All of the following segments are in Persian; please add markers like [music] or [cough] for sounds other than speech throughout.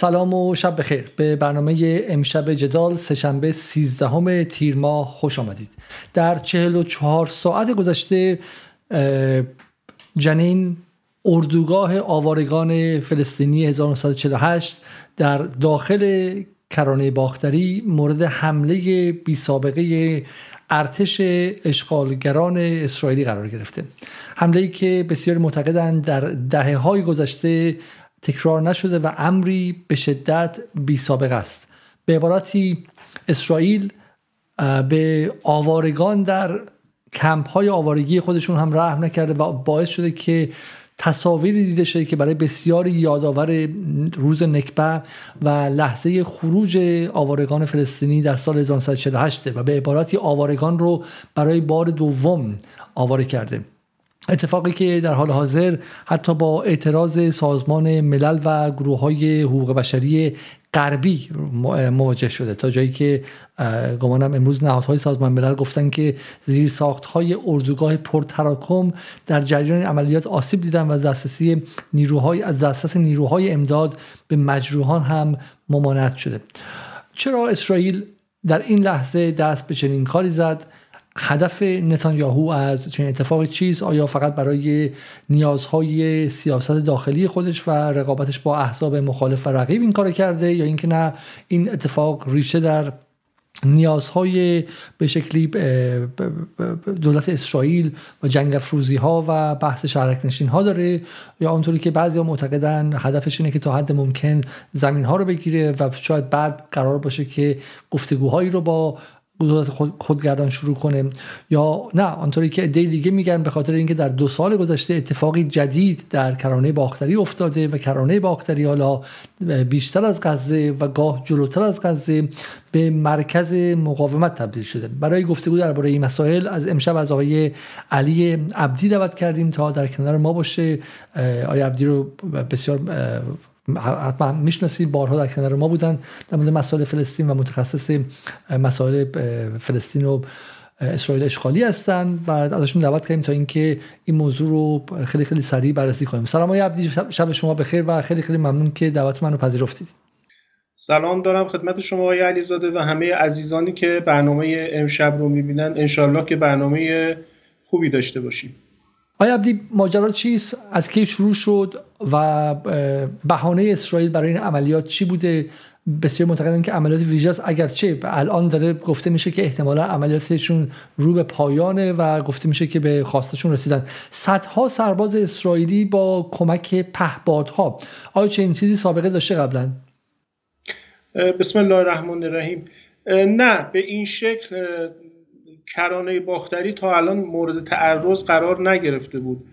سلام و شب بخیر. به برنامه امشب جدال سهشنبه 13 تیر ماه خوش آمدید. در 44 ساعت گذشته جنین اردوگاه آوارگان فلسطینی 1948 در داخل کرانه باختری مورد حمله بی سابقه ارتش اشغالگران اسرائیلی قرار گرفته. حمله ای که بسیار معتقدند در دهه های گذشته تکرار نشده و امری به شدت بی سابقه است. به عبارتی اسرائیل به آوارگان در کمپ های آوارگی خودشون هم رحم نکرده و باعث شده که تصاویری دیده شده که برای بسیاری یادآور روز نکبه و لحظه خروج آوارگان فلسطینی در سال 1948 و به عبارتی آوارگان رو برای بار دوم آواره کرده. اتفاقی که در حال حاضر حتی با اعتراض سازمان ملل و گروه های حقوق بشری غربی مواجه شده تا جایی که گمانم امروز نهادهای سازمان ملل گفتن که زیر ساخت های اردوگاه پرتراکم در جریان عملیات آسیب دیدن و دسترسی نیروهای از دسترس نیروهای امداد به مجروحان هم ممانعت شده. چرا اسرائیل در این لحظه دست به چنین کاری زد؟ هدف نتانیاهو از چنین اتفاق چیز آیا فقط برای نیازهای سیاست داخلی خودش و رقابتش با احزاب مخالف و رقیب این کار کرده یا اینکه نه این اتفاق ریشه در نیازهای به شکلی دولت اسرائیل و جنگ افروزی ها و بحث شهرک نشین ها داره یا اونطوری که بعضی ها معتقدن هدفش اینه که تا حد ممکن زمین ها رو بگیره و شاید بعد قرار باشه که گفتگوهایی رو با قدرت خودگردان شروع کنه. یا نه آنطوری که عده دیگه میگن به خاطر اینکه در دو سال گذشته اتفاقی جدید در کرانه باختری افتاده و کرانه باختری حالا بیشتر از غزه و گاه جلوتر از غزه به مرکز مقاومت تبدیل شده. برای گفتگو درباره این مسائل از امشب از آقای علی عبدی دعوت کردیم تا در کنار ما باشه. آقای عبدی رو بسیار حتما می‌شناسید بارها در کنار ما بودن در مورد مسائل فلسطین و متخصص مسائل فلسطین و اسرائیل اشغالی هستن و ازشون دعوت کردیم تا اینکه این موضوع رو خیلی خیلی سریع بررسی کنیم. سلام های عبدی شب شما بخیر و خیلی خیلی ممنون که دعوت منو پذیرفتید. سلام دارم خدمت شما آقای علیزاده و همه عزیزانی که برنامه امشب رو می‌بینن. انشالله که برنامه خوبی داشته باشیم. آیا عبدی ماجرا چیست؟ از کی شروع شد؟ و بهانه اسرائیل برای این عملیات چی بوده؟ بسیار معتقدن که عملیات ویژه اگرچه الان داره گفته میشه که احتمالا عملیاتشون رو به پایانه و گفته میشه که به خواستشون رسیدن. صدها سرباز اسرائیلی با کمک پهبادها آیا چه این چیزی سابقه داشته قبلا؟ بسم الله الرحمن الرحیم. نه به این شکل کرانه باختری تا الان مورد تعرض قرار نگرفته بود.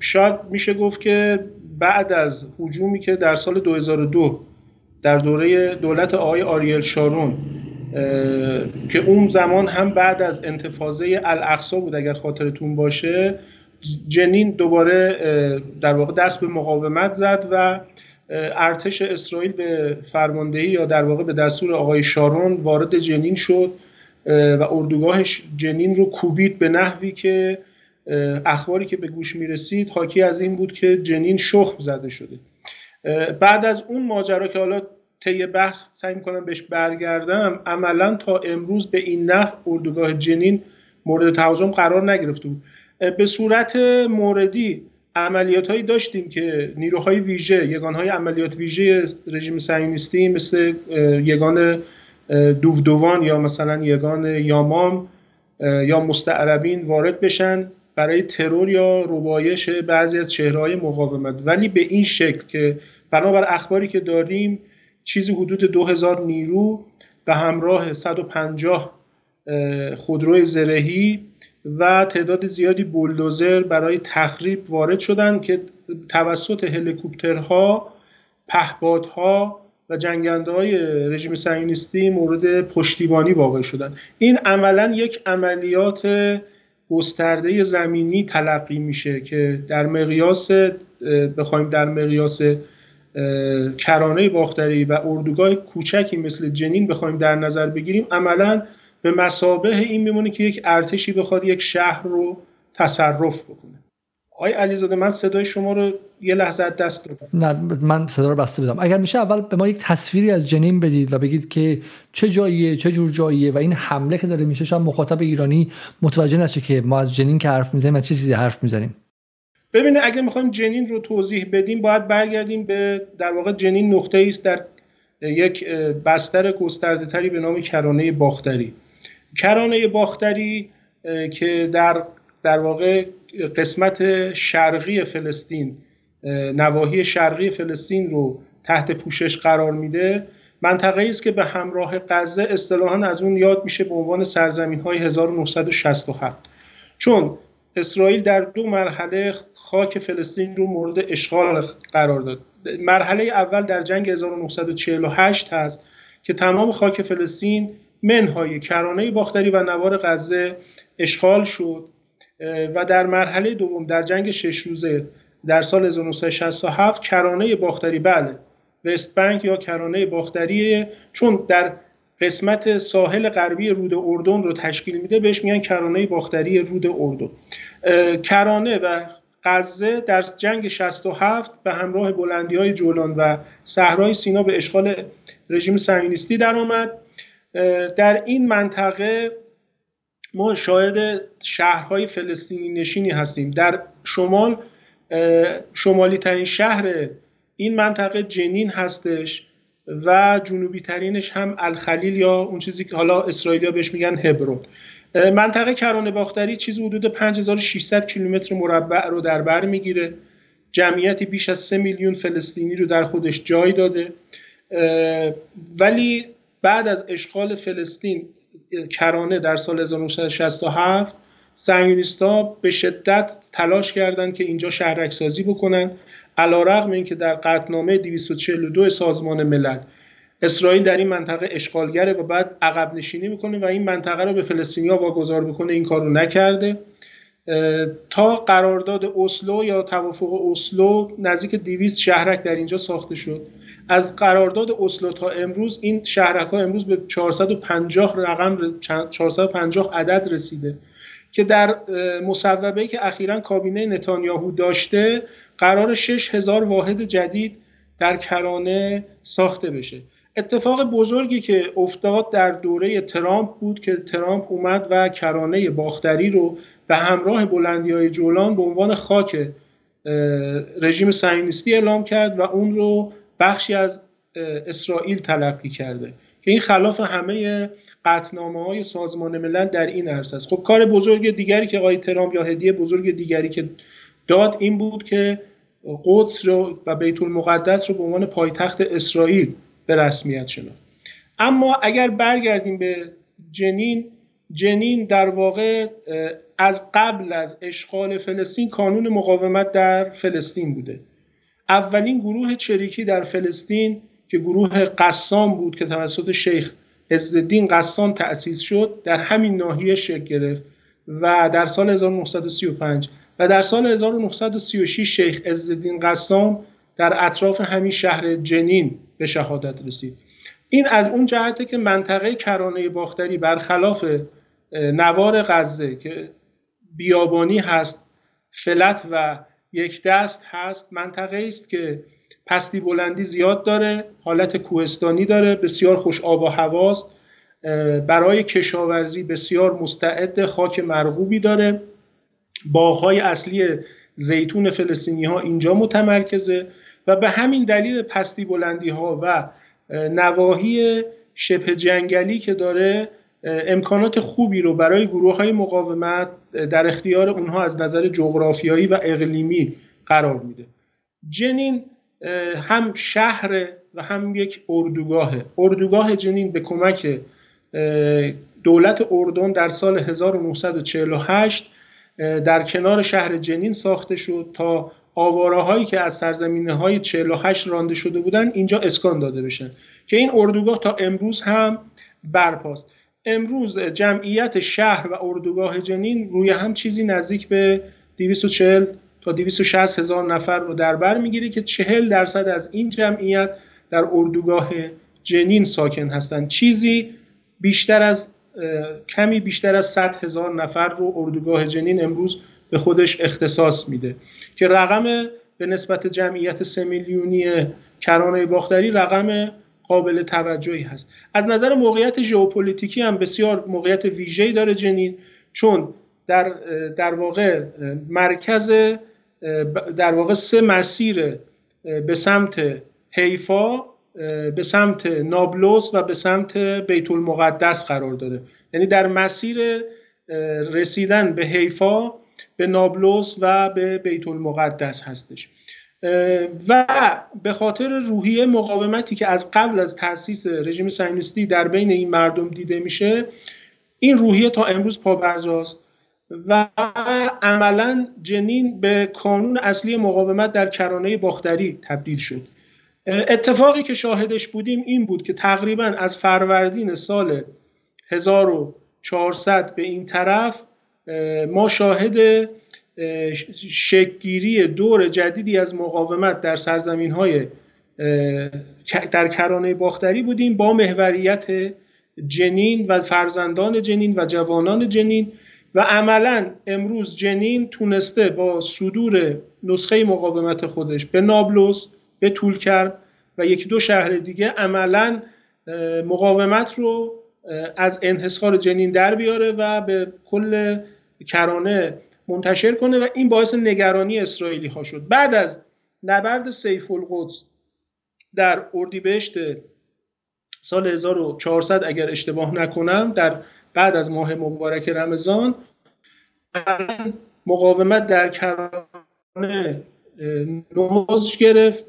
شاید میشه گفت که بعد از حجومی که در سال 2002 در دوره دولت آقای آریل شارون که اون زمان هم بعد از انتفاضه الاقصا بود اگر خاطرتون باشه جنین دوباره در واقع دست به مقاومت زد و ارتش اسرائیل به فرماندهی یا در واقع به دستور آقای شارون وارد جنین شد. و اردوگاهش جنین رو کوبید به نحوی که اخباری که به گوش می‌رسید حاکی از این بود که جنین شخم زده شده. بعد از اون ماجرا که حالا طی بحث سعی می‌کنم بهش برگردم عملا تا امروز به این نفع اردوگاه جنین مورد تهاجم قرار نگرفته بود. به صورت موردی عملیات هایی داشتیم که نیروهای ویژه یگان های عملیات ویژه رژیم صهیونیستی مثل یگان دوودوان یا مثلا یگان یامام یا مستعربین وارد بشن برای ترور یا ربایش بعضی از چهرهای مقاومت. ولی به این شکل که بنابر اخباری که داریم چیزی حدود 2000 نیرو به همراه 150 خودروی زرهی و تعداد زیادی بولدوزر برای تخریب وارد شدن که توسط هلیکوپترها پهپادها و جنگنده های رژیم صهیونیستی مورد پشتیبانی واقع شدن. این عملا یک عملیات گسترده زمینی تلقی میشه که در مقیاس بخوایم در مقیاس کرانه باختری و اردوگاه کوچکی مثل جنین بخوایم در نظر بگیریم عملا به مسابه این میمونه که یک ارتشی بخواد یک شهر رو تصرف بکنه. آقای علیزاده من صدای شما رو یه لحظه از دست دادم. نه من صدا رو بسته بدم. اگر میشه اول به ما یک تصویری از جنین بدید و بگید که چه جاییه چه جور جاییه و این حمله که داره میشه شاید مخاطب ایرانی متوجه نشه که ما از جنین که حرف می‌زنیم از چه چیزی حرف می‌زنیم. ببینید اگر می‌خوایم جنین رو توضیح بدیم باید برگردیم به در واقع جنین نقطه است در یک بستر گسترده تری به نام کرانه باختری. کرانه باختری که در در واقع قسمت شرقی فلسطین نواحی شرقی فلسطین رو تحت پوشش قرار میده. منطقه است که به همراه غزه اصطلاحا از اون یاد میشه به عنوان سرزمین های 1967 چون اسرائیل در دو مرحله خاک فلسطین رو مورد اشغال قرار داد. مرحله اول در جنگ 1948 هست که تمام خاک فلسطین منهای کرانه باختری و نوار غزه اشغال شد. و در مرحله دوم در جنگ شش روزه در سال 1967 کرانه باختری بله. وست بنک یا کرانه باختری چون در قسمت ساحل غربی رود اردن رو تشکیل میده بهش میگن کرانه باختری رود اردن. کرانه و غزه در جنگ 67 به همراه بلندی های جولان و صحرای سینا به اشغال رژیم صهیونیستی درآمد. در این منطقه ما شاهد شهرهای فلسطینی نشینی هستیم. در شمال شمالی ترین شهر این منطقه جنین هستش و جنوبی ترینش هم الخلیل یا اون چیزی که حالا اسرائیلیا بهش میگن هبرون. منطقه کرانه باختری چیزی حدود 5600 کیلومتر مربع رو در بر می‌گیره. جمعیتی بیش از 3 میلیون فلسطینی رو در خودش جای داده. ولی بعد از اشغال فلسطین کرانه در سال 1967 سنگینیستا به شدت تلاش کردند که اینجا شهرک سازی بکنن علا رقم این که در قطنامه 242 سازمان ملل. اسرائیل در این منطقه اشغالگره و بعد عقب نشینی می‌کنه و این منطقه رو به فلسطینیا واگذار بکنه این کار رو نکرده تا قرارداد اسلو یا توافق اسلو نزدیک 200 شهرک در اینجا ساخته شد. از قرارداد اسلو تا امروز این شهرک ها امروز به 450 رقم 450 عدد رسیده که در مصوبه که اخیرا کابینه نتانیاهو داشته قراره 6000 واحد جدید در کرانه ساخته بشه. اتفاق بزرگی که افتاد در دوره ترامپ بود که ترامپ اومد و کرانه باختری رو به همراه بلندی های جولان به عنوان خاک رژیم صهیونیستی اعلام کرد و اون رو بخشی از اسرائیل تلقی کرده که این خلاف همه قطنامه های سازمان ملل در این عرصه است. خب کار بزرگ دیگری که آقای ترامپ یا هدیه بزرگ دیگری که داد این بود که قدس رو و بیت المقدس رو به عنوان پایتخت اسرائیل به رسمیت شناخت. اما اگر برگردیم به جنین جنین در واقع از قبل از اشغال فلسطین کانون مقاومت در فلسطین بوده. اولین گروه چریکی در فلسطین که گروه قسام بود که توسط شیخ عزالدین قسام تأسیس شد در همین ناحیه شکل گرفت و در سال 1935 و در سال 1936 شیخ عزالدین قسام در اطراف همین شهر جنین به شهادت رسید. این از اون جهته که منطقه کرانه باختری برخلاف نوار غزه که بیابانی هست فلت و یک دست هست منطقه است که پستی بلندی زیاد داره حالت کوهستانی داره بسیار خوش آب و هواست. برای کشاورزی بسیار مستعد خاک مرغوبی داره. باغهای اصلی زیتون فلسطینی ها اینجا متمرکزه و به همین دلیل پستی بلندی ها و نواحی شبه جنگلی که داره امکانات خوبی رو برای گروه های مقاومت در اختیار اونها از نظر جغرافیایی و اقلیمی قرار میده. جنین هم شهر و هم یک اردوگاهه. اردوگاه جنین به کمک دولت اردن در سال 1948 در کنار شهر جنین ساخته شد تا آواره هایی که از سرزمینه های 48 رانده شده بودن اینجا اسکان داده بشن. که این اردوگاه تا امروز هم برپاست. امروز جمعیت شهر و اردوگاه جنین روی هم چیزی نزدیک به 240 تا 260 هزار نفر رو در بر می‌گیره که 40 درصد از این جمعیت در اردوگاه جنین ساکن هستند چیزی بیشتر از کمی بیشتر از 100 هزار نفر رو اردوگاه جنین امروز به خودش اختصاص میده که رقم به نسبت جمعیت سه میلیونی کرانه باختری رقم قابل توجهی هست. از نظر موقعیت ژئوپلیتیکی هم بسیار موقعیت ویژه‌ای داره جنین چون در در واقع مرکز در واقع سه مسیر به سمت حیفا به سمت نابلس و به سمت بیت المقدس قرار داره. یعنی در مسیر رسیدن به حیفا به نابلس و به بیت المقدس هستش. و به خاطر روحیه مقاومتی که از قبل از تاسیس رژیم صهیونیستی در بین این مردم دیده میشه این روحیه تا امروز پابرجاست و عملا جنین به کانون اصلی مقاومت در کرانه باختری تبدیل شد. اتفاقی که شاهدش بودیم این بود که تقریبا از فروردین سال 1400 به این طرف ما شاهد شکگیری دور جدیدی از مقاومت در سرزمین های در کرانه باختری بودیم با محوریت جنین و فرزندان جنین و جوانان جنین و عملا امروز جنین تونسته با صدور نسخه مقاومت خودش به نابلس به طولکرم و یکی دو شهر دیگه عملا مقاومت رو از انحصار جنین در بیاره و به کل کرانه منتشر کنه و این باعث نگرانی اسرائیلی ها شد. بعد از نبرد سیف القدس در اردیبهشت سال 1400 اگر اشتباه نکنم در بعد از ماه مبارک رمضان مقاومت در کرانه نماز گرفت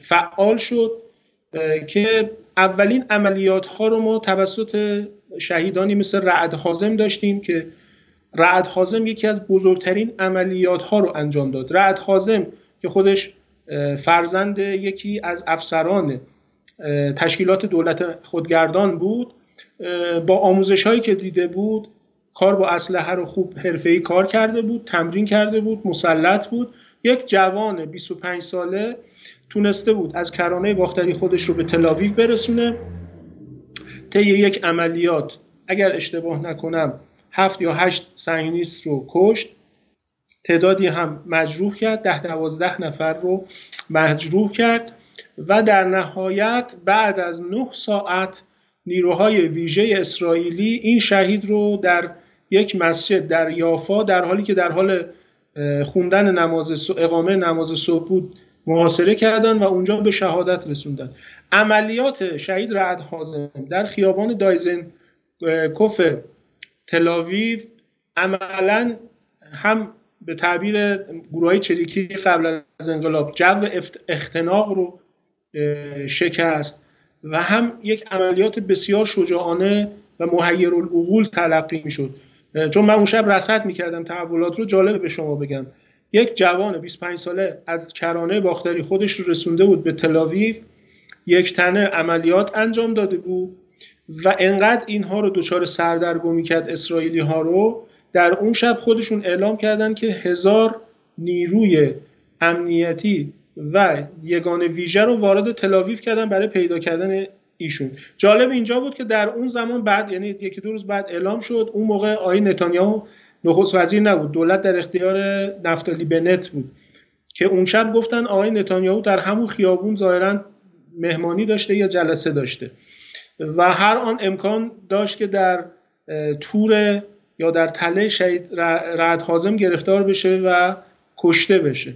فعال شد که اولین عملیات ها رو ما توسط شهیدانی مثل رعد حازم داشتیم که رعد حازم یکی از بزرگترین عملیات ها رو انجام داد. رعد حازم که خودش فرزند یکی از افسران تشکیلات دولت خودگردان بود با آموزش هایی که دیده بود کار با اسلحه رو خوب حرفه‌ای کار کرده بود تمرین کرده بود مسلط بود. یک جوان 25 ساله تونسته بود از کرانه باختری خودش رو به تلاویو برسونه. طی یک عملیات اگر اشتباه نکنم هفت یا هشت سنگینیست رو کشت. تعدادی هم مجروح کرد. ده دوازده نفر رو مجروح کرد. و در نهایت بعد از نه ساعت نیروهای ویژه اسرائیلی این شهید رو در یک مسجد در یافا در حالی که در حال خوندن نماز اقامه نماز صبح بود محاصره کردن و اونجا به شهادت رسوندن. عملیات شهید رعد حازم در خیابان دایزن کف تلاویو عملا هم به تعبیر گروه های چریکی قبل از انقلاب جو اختناق رو شکست و هم یک عملیات بسیار شجاعانه و محیر العقول تلقی می‌شد. چون من اون شب رصد می‌کردم تحولات رو جالب به شما بگم. یک جوان 25 ساله از کرانه باختری خودش رو رسونده بود به تلاویو یک تنه عملیات انجام داده بود. و انقدر اینها رو دچار سردرگمی کرد اسرائیلی ها رو در اون شب خودشون اعلام کردن که هزار نیروی امنیتی و یگان ویژه رو وارد تلاویف کردن برای پیدا کردن ایشون. جالب اینجا بود که در اون زمان بعد یعنی یکی دو روز بعد اعلام شد اون موقع آقای نتانیاهو نخست وزیر نبود دولت در اختیار نفتالی بنت بود که اون شب گفتن آقای نتانیاهو در همون خیابون ظاهرا مهمانی داشته یا جلسه داشته. و هر آن امکان داشت که در تور یا در تله شهید رعد حازم گرفتار بشه و کشته بشه.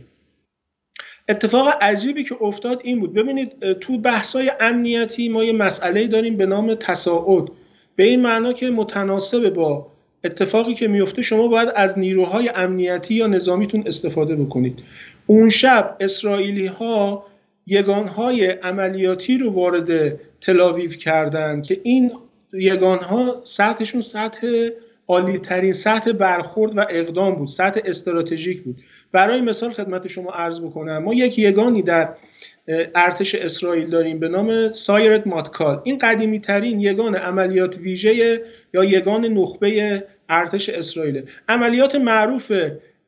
اتفاق عجیبی که افتاد این بود. ببینید تو بحثای امنیتی ما یه مسئله داریم به نام تصاعد. به این معنا که متناسب با اتفاقی که میفته شما باید از نیروهای امنیتی یا نظامیتون استفاده بکنید. اون شب اسرائیلی ها یگانهای عملیاتی رو وارد تلاویو کردن که این یگانها سطحشون سطح عالی ترین سطح برخورد و اقدام بود سطح استراتژیک بود. برای مثال خدمت شما عرض بکنم ما یک یگانی در ارتش اسرائیل داریم به نام سایرت ماتکال. این قدیمی ترین یگان عملیات ویژه یا یگان نخبه ارتش اسرائیل عملیات معروف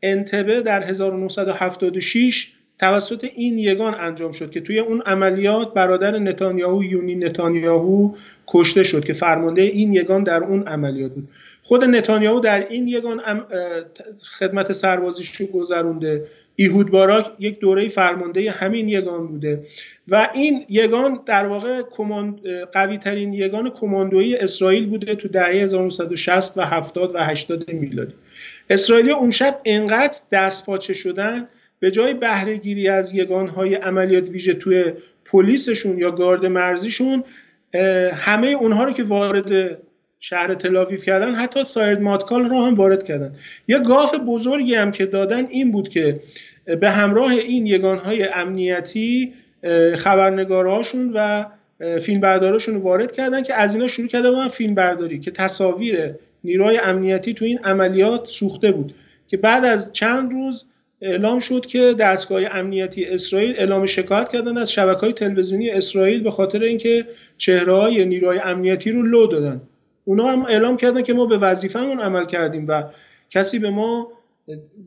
انتبه در 1976 توسط این یگان انجام شد که توی اون عملیات برادر نتانیاهو یونی نتانیاهو کشته شد که فرمانده این یگان در اون عملیات بود. خود نتانیاهو در این یگان خدمت سربازیش رو گذرونده. ایهود باراک یک دوره فرمانده همین یگان بوده و این یگان در واقع قوی ترین یگان کماندویی اسرائیل بوده تو دهه 1960 و 70 و 80 میلادی. اسرائیلی اون شب انقدر دست پاچه شدن به جای بهرهگیری از یگانهای عملیات ویژه توی پلیسشون یا گارد مرزیشون همه اونها رو که وارد شهر تلاویف کردن حتی سایر ماتکال رو هم وارد کردن. یه گاف بزرگی هم که دادن این بود که به همراه این یگانهای امنیتی خبرنگارهاشون و فیلمبرداراشون رو وارد کردن که از اینا شروع کرده بودن فیلم برداری که تصاویر نیروهای امنیتی تو این عملیات سوخته بود. که بعد از چند روز اعلام شد که دستگاه امنیتی اسرائیل اعلام شکایت کردن از شبکه های تلویزیونی اسرائیل به خاطر اینکه چهره های نیروهای امنیتی رو لو دادن. اونا هم اعلام کردن که ما به وظیفهمون عمل کردیم و کسی به ما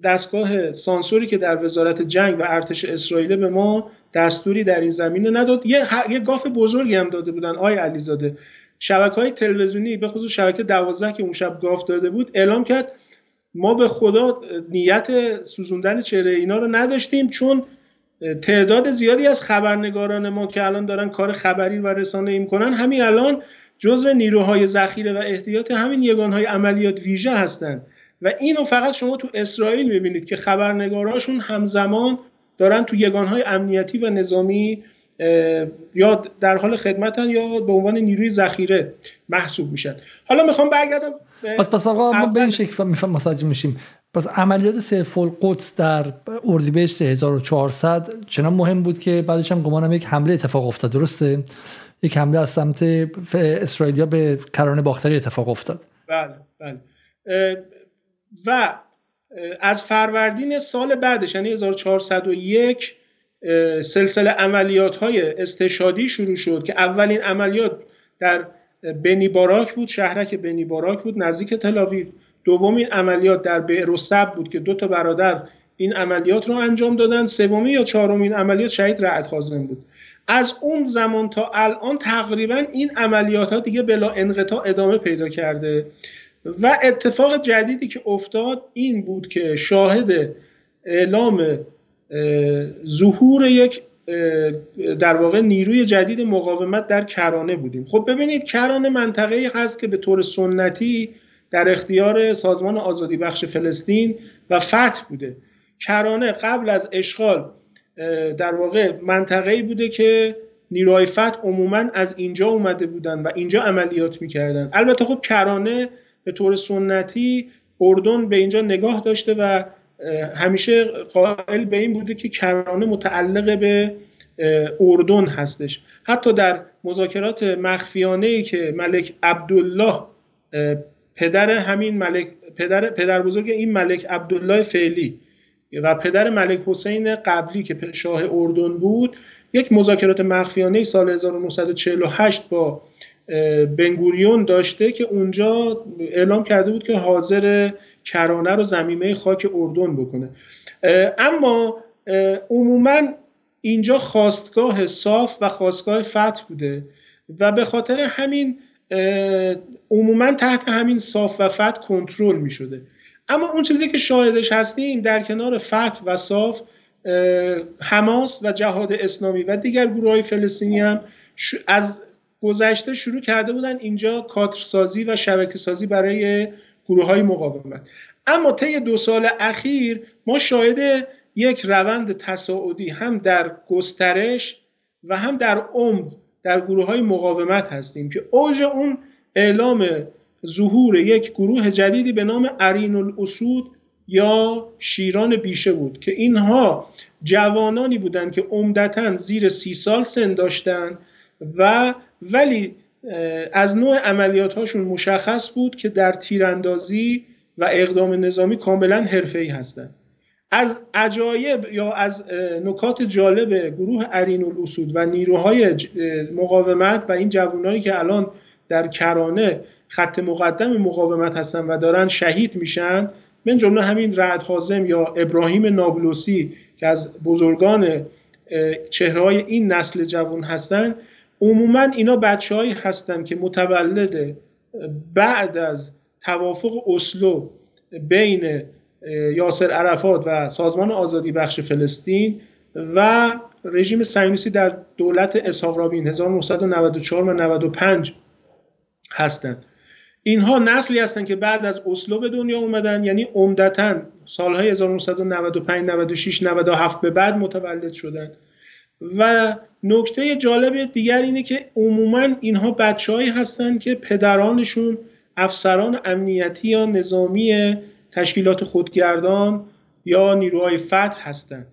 دستگاه سانسوری که در وزارت جنگ و ارتش اسرائیل به ما دستوری در این زمینه نداد یه, یه گاف بزرگی هم داده بودن آی علیزاده. شبکه های تلویزیونی به خصوص شبکه دوازده که اون شب گاف داده بود اعلام کرد ما به خدا نیت سوزوندن چهره اینا رو نداشتیم چون تعداد زیادی از خبرنگاران ما که الان دارن کار خبری و رسانه ای می‌کنن همین الان جزو نیروهای ذخیره و احتیاط همین یگانهای عملیات ویژه هستند و اینو فقط شما تو اسرائیل می‌بینید که خبرنگاراشون همزمان دارن تو یگانهای امنیتی و نظامی یا در حال خدمتن یا به عنوان نیروی ذخیره محسوب میشن. حالا می‌خوام برگردم پس پس ما به این شکل متوجه میشیم. پس عملیات سیف القدس در اردیبهشت 1400 چنان مهم بود که بعدش هم گمانم یک حمله اتفاق افتاد درسته؟ یک حمله از سمت اسرائیلیا به کرانه باختری اتفاق افتاد. بله بله. و از فروردین سال بعدش یعنی 1401 سلسله عملیات های استشادی شروع شد که اولین عملیات در بنی باراک بود شهرک بنی باراک بود نزدیک تلاویف دومین عملیات در بئر بود که دو تا برادر این عملیات رو انجام دادن. سومین یا چهارمین عملیات شهید رعد حازم بود. از اون زمان تا الان تقریبا این عملیات ها دیگه بلا انقطاع ادامه پیدا کرده. و اتفاق جدیدی که افتاد این بود که شاهد اعلام ظهور یک در واقع نیروی جدید مقاومت در کرانه بودیم. خب ببینید کرانه منطقه هست که به طور سنتی در اختیار سازمان آزادی بخش فلسطین و فتح بوده. کرانه قبل از اشغال در واقع منطقه‌ای بوده که نیروهای فتح عموما از اینجا اومده بودن و اینجا عملیات می‌کردن. البته خب کرانه به طور سنتی اردن به اینجا نگاه داشته و همیشه قائل به این بوده که کرانه متعلق به اردن هستش. حتی در مذاکرات مخفیانه ای که ملک عبدالله پدر همین ملک پدر پدر بزرگ این ملک عبدالله فعلی و پدر ملک حسین قبلی که شاه اردن بود یک مذاکرات مخفیانه سال 1948 با بنگوریون داشته که اونجا اعلام کرده بود که حاضر کرانه رو زمینه خاک اردن بکنه. اما عموما اینجا خواستگاه صاف و خواستگاه فتح بوده و به خاطر همین عموما تحت همین صاف و فتح کنترل می شده. اما اون چیزی که شاهدش هستیم در کنار فتح و صاف حماس و جهاد اسلامی و دیگر گروه های فلسطینی هم از گذشته شروع کرده بودن اینجا کاترسازی و شبکه سازی برای گروه های مقاومت. اما طی دو سال اخیر ما شاهد یک روند تصاعدی هم در گسترش و هم در عمق در گروه های مقاومت هستیم که اوج اون اعلام ظهور یک گروه جدیدی به نام ارین الاسود یا شیران بیشه بود که اینها جوانانی بودند که عمدتا زیر سی سال سن داشتند و ولی از نوع عملیات هاشون مشخص بود که در تیراندازی و اقدام نظامی کاملا حرفه‌ای هستند. از عجایب یا از نکات جالب گروه ارین الاسود و نیروهای مقاومت و این جوانایی که الان در کرانه خط مقدم مقاومت هستن و دارن شهید میشن من جمله همین رعد حازم یا ابراهیم نابلوسی که از بزرگان چهره این نسل جوان هستن عموما اینا بچه هایی هستن که متولد بعد از توافق اسلو بین یاسر عرفات و سازمان آزادی بخش فلسطین و رژیم صهیونیستی در دولت اسحاق رابین 1994 و 95 هستند اینها نسلی هستند که بعد از اسلو به دنیا اومدن یعنی عمدتا سالهای 1995 96 97 به بعد متولد شدن. و نکته جالب دیگر اینه که عموما اینها بچههایی هستند که پدرانشون افسران امنیتی یا نظامی تشکیلات خودگردان یا نیروهای فتح هستند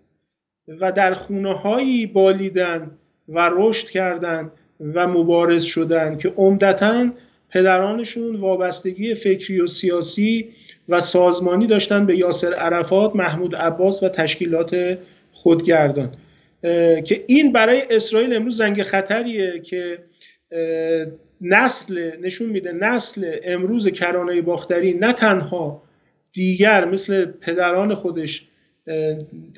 و در خونه هایی بالیدن و رشد کردند و مبارز شدن که عمدتا پدرانشون وابستگی فکری و سیاسی و سازمانی داشتن به یاسر عرفات، محمود عباس و تشکیلات خودگردان. که این برای اسرائیل امروز زنگ خطریه که نسل نشون میده نسل امروز کرانه باختری نه تنها دیگر مثل پدران خودش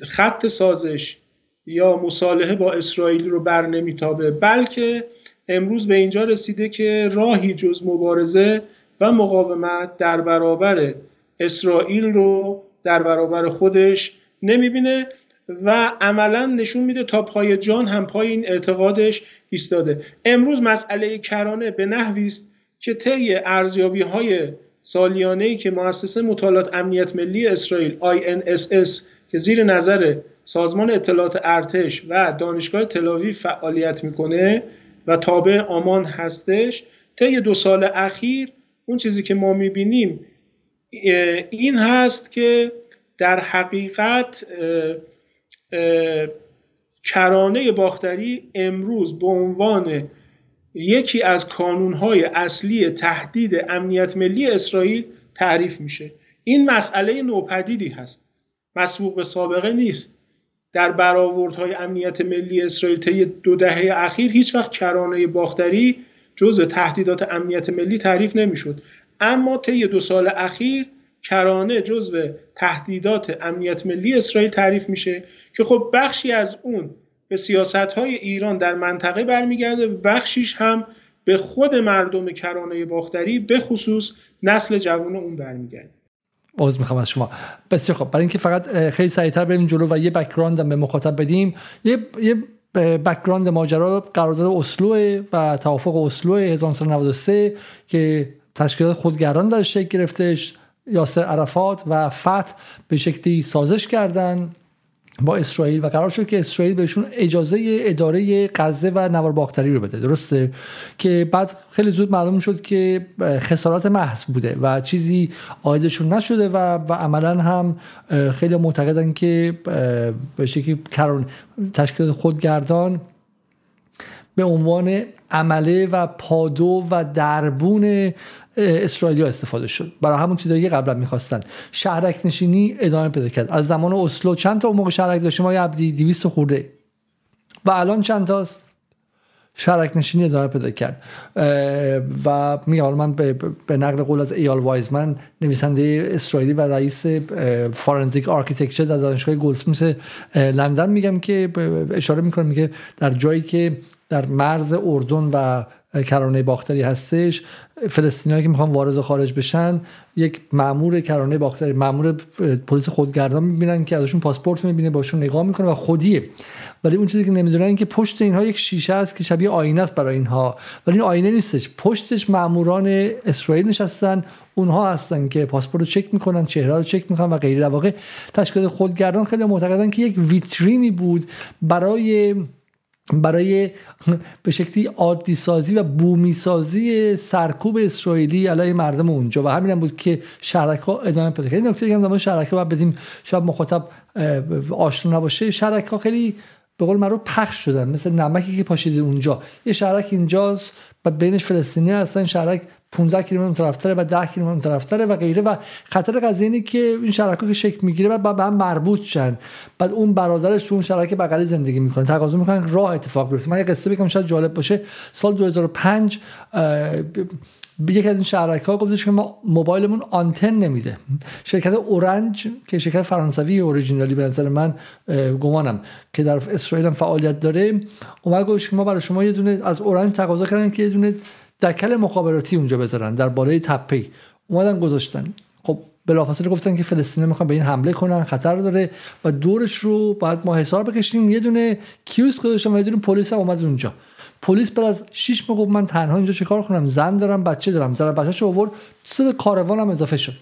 خط سازش یا مصالحه با اسرائیل رو بر نمیتابه بلکه امروز به اینجا رسیده که راهی جز مبارزه و مقاومت در برابر اسرائیل رو در برابر خودش نمی‌بینه. و عملا نشون میده تا پای جان هم پای این اعتقادش ایستاده. امروز مسئله کرانه به نحوی است که طی ارزیابی های سالیانه ای که مؤسسه مطالعات امنیت ملی اسرائیل INSS که زیر نظر سازمان اطلاعات ارتش و دانشگاه تلاوی فعالیت می‌کنه و تابع آمان هستش طی دو سال اخیر اون چیزی که ما می‌بینیم این هست که در حقیقت کرانه باختری امروز به عنوان یکی از کانونهای اصلی تهدید امنیت ملی اسرائیل تعریف میشه. این مسئله نوپدیدی هست. مسبوق به سابقه نیست. در برآوردهای امنیت ملی اسرائیل طی دو دهه اخیر هیچ وقت کرانه باختری جزء تهدیدات امنیت ملی تعریف نمی‌شد. اما طی دو سال اخیر کرانه جزء تهدیدات امنیت ملی اسرائیل تعریف میشه که خب بخشی از اون به سیاست های ایران در منطقه برمیگرده و بخشیش هم به خود مردم کرانه باختری به خصوص نسل جوان اون برمیگرده. عذر می‌خوام از شما. بسیار خب برای اینکه فقط خیلی سریعتر بریم جلو و یه background هم به مخاطب بدیم. یه یه background ماجرا قرارداد اسلو و توافق اسلو 1993 که تشکیلات خودگردان در شکل گرفتش یاسر عرفات و فتح به شکلی سازش کردن با اسرائیل و قرار شد که اسرائیل بهشون اجازه اداره غزه و نوار باختری رو بده. درسته؟ که بعد خیلی زود معلوم شد که خسارات محض بوده و چیزی آیدشون نشده و, و عملا هم خیلی معتقدن که به شکلی تشکیل خودگردان به عنوان عمله و پادو و دربون اسرائیلیا استفاده شد. برای همون چیزایی که قبلا می‌خواستن. شهرک نشینی ادامه پیدا کرد. از زمان اسلو چند تا موقع شهرک داشتیم؟ ما عبدی 200 خورده. و الان چند تاست؟ شهرک نشینی ادامه پیدا کرد. و میگم من به, نقل قول از ایال وایزمن نویسنده اسرائیلی و رئیس Forensic Architecture در دانشگاه گلدسمیث لندن میگم که اشاره می‌کنم میگه در جایی که در مرز اردن و کرانه باختری هستش. فلسطینیایی که می‌خوان وارد و خارج بشن یک مامور کرانه باختری مامور پلیس خودگردان می‌بینن که ازشون پاسپورت می‌بینه باشون نگاه می‌کنه و خودیه. ولی اون چیزی که نمی‌دونن که پشت اینها یک شیشه است که شبیه آینه است برای اینها. ولی این آینه نیستش. پشتش ماموران اسرائیل نشستن. اونها هستن که پاسپورت رو چک می‌کنن چهره رو چک می‌کنن و غیره. واقع تشکیل خودگردان خیلی معتقدن که یک ویترینی بود برای برای به شکلی عادی سازی و بومی سازی سرکوب اسرائیلی علیه مردم اونجا. و همین هم بود که شهرک ها ادامه پیدا کرد. نکته دیگه هم شهرک ها بدیم. شاید مخاطب آشنا نباشه شهرک ها خیلی به قول رو پخش شدن. مثل نمکی که پاشیده اونجا. یه شهرک اینجاست و بینش فلسطینی هستن. شهرک 15 کیلومتر طرفتره و 10 کیلومتر طرفتره و غیره و خطر قضیه اینه که این شرکا که شکل می‌گیره بعد به هم مربوط شن. بعد اون برادرش تو اون شرکت بغلی زندگی می‌کنه. تقاضا می‌کنن راه اتفاق بیفته. من یه قصه بگم شاید جالب باشه. سال 2005 یکی از این شرکت ها گفتش که ما موبایلمون آنتن نمیده. شرکت اورنج که شرکت فرانسوی اوریجینالی به نظر من گمانم که در اسرائیل هم فعالیت داره اومد گفتش که ما برای شما یه دونه از اورنج تقاضا کردن که یه دونه دکل مخابراتی اونجا بذارن در بالای تپه اومدن گذاشتن. خب بلافاصله گفتن که فلسطینی می‌خوان به این حمله کنن خطر داره و دورش رو باید ما حساب بکشیم. یه دونه کیوس گذاشتن و یه دونه پلیس هم اومد اونجا. پلیس بعد از 6 ماه من تنها اینجا چیکار کنم؟ زن دارم بچه دارم. زن بچه‌شو آورد. تو کاروان هم اضافه شد.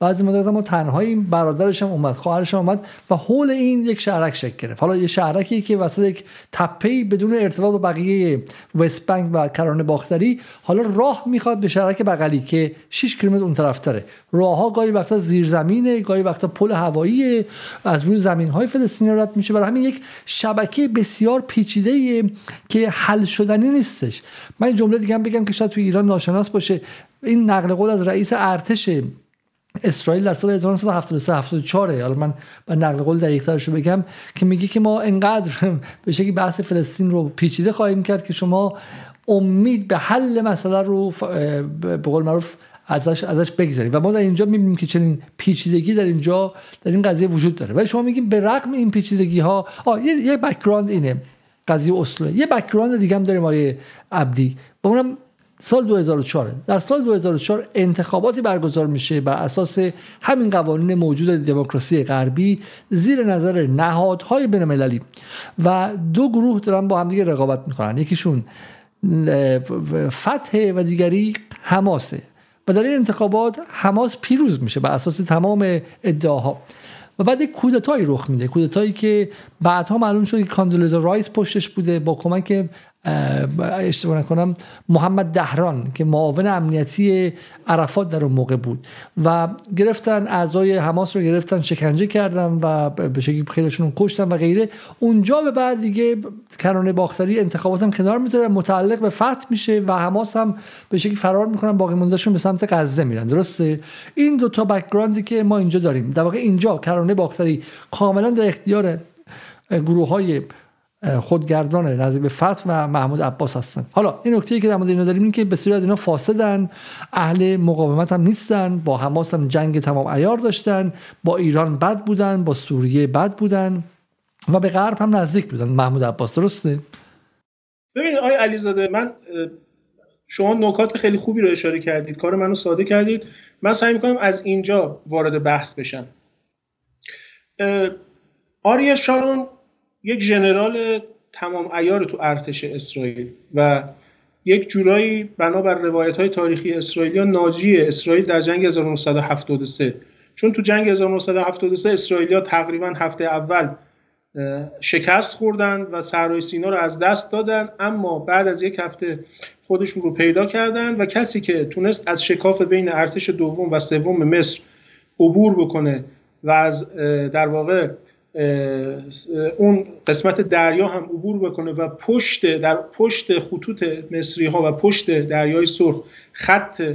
بعضی مدت ما تنهاییم برادرش هم اومد خواهرش هم اومد و حول این یک شهرک شکل گرفت. حالا یه شهرکی که وسط یک تپه بدون ارتباط با بقیه وست بنک و کرانه باختری حالا راه می‌خواد به شهرک بغلی که 6 کیلومتر اون طرف تره. راه ها گاهی وقتا زیرزمینه گاهی وقتا پل هوایی از روی زمین های فلسطینی رد میشه برای همین یک شبکه بسیار پیچیده که حل شدنی نیستش. من جمله دیگه هم بگم که شاید تو ایران ناشناس باشه. این نقل قول از رئیس ارتش اسرائیل در سال 1973 74 حالا من با نقل قول دقیق رو بگم که میگه که ما انقدر [laughs] به شکلی بحث فلسطین رو پیچیده خواهیم کرد که شما امید به حل مسئله رو به قول معروف ازش ازش بگذاریم و ما در اینجا می‌بینیم که چنین پیچیدگی در اینجا در این قضیه وجود داره. ولی شما میگیم به رغم این پیچیدگی ها یه, یه background اینه قضیه اصله یه background دیگه هم داریم آقای عبدی. با اونم سال 2004 در سال 2004 انتخاباتی برگزار میشه بر اساس همین قوانین موجود دموکراسی غربی زیر نظر نهادهای بین‌المللی. و دو گروه دارن با همدیگه رقابت می‌کنن. یکیشون فتح و دیگری حماسه. و در این انتخابات حماس پیروز میشه بر اساس تمام ادعاها. و بعد یک کودتایی رخ میده. کودتایی که بعدها معلوم شد که کاندولیزا رایس پشتش بوده با کمک اشتباه نکنم محمد دهران که معاون امنیتی عرفات در اون موقع بود و گرفتن اعضای حماس رو گرفتن شکنجه کردن و به شکلی خیلیشون کشتن و غیره. اونجا به بعد دیگه کرانه باختری انتخابات هم کنار می‌ذاره متعلق به فتح میشه و حماس هم به شکلی فرار می‌کنن باقی موندهشون به سمت غزه میرن. درسته؟ این دو تا بکگراندی که ما اینجا داریم. در واقع اینجا کرانه باختری کاملا در اختیار گروه های خودگردان نظیر فتح و محمود عباس هستن. حالا این نکته که در مورد اینا داریم این که بسیاری از اینا فاسدن اهل مقاومت هم نیستن با حماس هم جنگ تمام ایار داشتن با ایران بد بودن با سوریه بد بودن و به غرب هم نزدیک بودن. محمود عباس درسته؟ ببینید آقای علیزاده من شما نکات خیلی خوبی رو اشاره کردید کار منو ساده کردید. من سعی می‌کنم از اینجا وارد بحث بشم. آریا شارون یک ژنرال تمام ایار تو ارتش اسرائیل و یک جورایی بنابر روایت های تاریخی اسرائیلی ناجی اسرائیل در جنگ 1973 چون تو جنگ 1973 اسرائیلیا تقریبا هفته اول شکست خوردن و صحرای سینا رو از دست دادن اما بعد از یک هفته خودشون رو پیدا کردن و کسی که تونست از شکاف بین ارتش دوم و سوم مصر عبور بکنه و از در واقع اون قسمت دریا هم عبور بکنه و پشت در پشت خطوط مصری ها و پشت دریای سرخ خط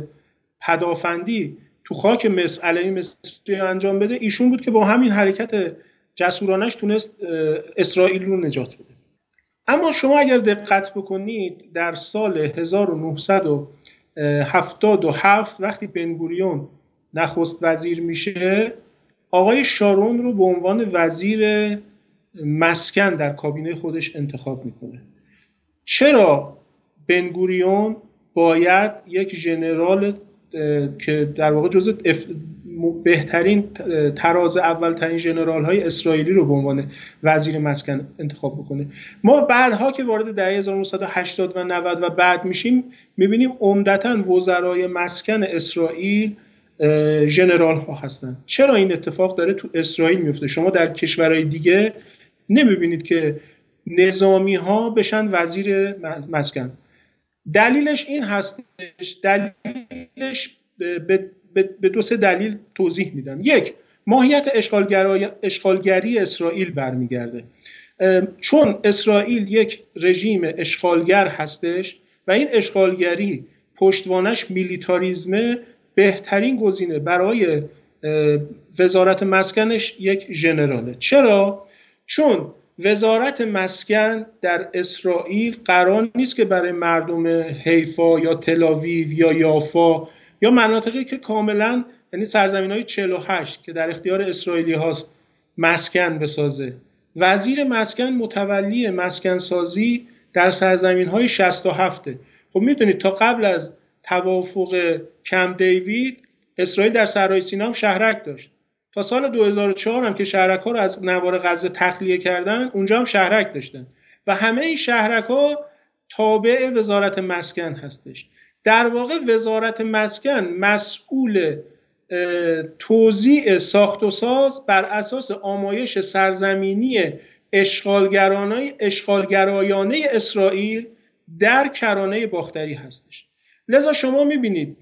پدافندی تو خاک مصر علیه مصری انجام بده ایشون بود که با همین حرکت جسورانش تونست اسرائیل رو نجات بده. اما شما اگر دقت بکنید در سال 1977 وقتی بنگوریون نخست وزیر میشه آقای شارون رو به عنوان وزیر مسکن در کابینه خودش انتخاب می‌کنه. چرا بنگوریون باید یک ژنرال که در واقع جزء بهترین تراز اول ترین ژنرال های اسرائیلی رو به عنوان وزیر مسکن انتخاب بکنه؟ ما بعدها که وارد دهه 1980 و 90 و بعد میشیم می‌بینیم عمدتا وزرای مسکن اسرائیل ژنرال ها هستن. چرا این اتفاق داره تو اسرائیل میفته؟ شما در کشورهای دیگه نمی‌بینید که نظامی ها بشن وزیر مسکن. دلیلش این هستش دلیلش به, دو سه دلیل توضیح میدم. یک ماهیت اشغالگری اسرائیل برمیگرده. چون اسرائیل یک رژیم اشغالگر هستش و این اشغالگری پشتوانش میلیتاریزمه بهترین گزینه برای وزارت مسکنش یک ژنراله. چرا؟ چون وزارت مسکن در اسرائیل قرار نیست که برای مردم حیفا یا تلاویو یا یافا یا مناطقی که کاملا یعنی سرزمین های 48 که در اختیار اسرائیلی هاست مسکن بسازه. وزیر مسکن متولی مسکن سازی در سرزمین های 67 خب می‌دونید تا قبل از توافق کم دیوید اسرائیل در سرای سینا هم شهرک داشت. تا سال 2004 هم که شهرک ها رو از نوار غزه تخلیه کردن اونجا هم شهرک داشتن. و همه این شهرک ها تابع وزارت مسکن هستش. در واقع وزارت مسکن مسئول توزیع ساخت و ساز بر اساس آمایش سرزمینی اشغالگرایانه اسرائیل در کرانه باختری هستش. لذا شما می‌بینید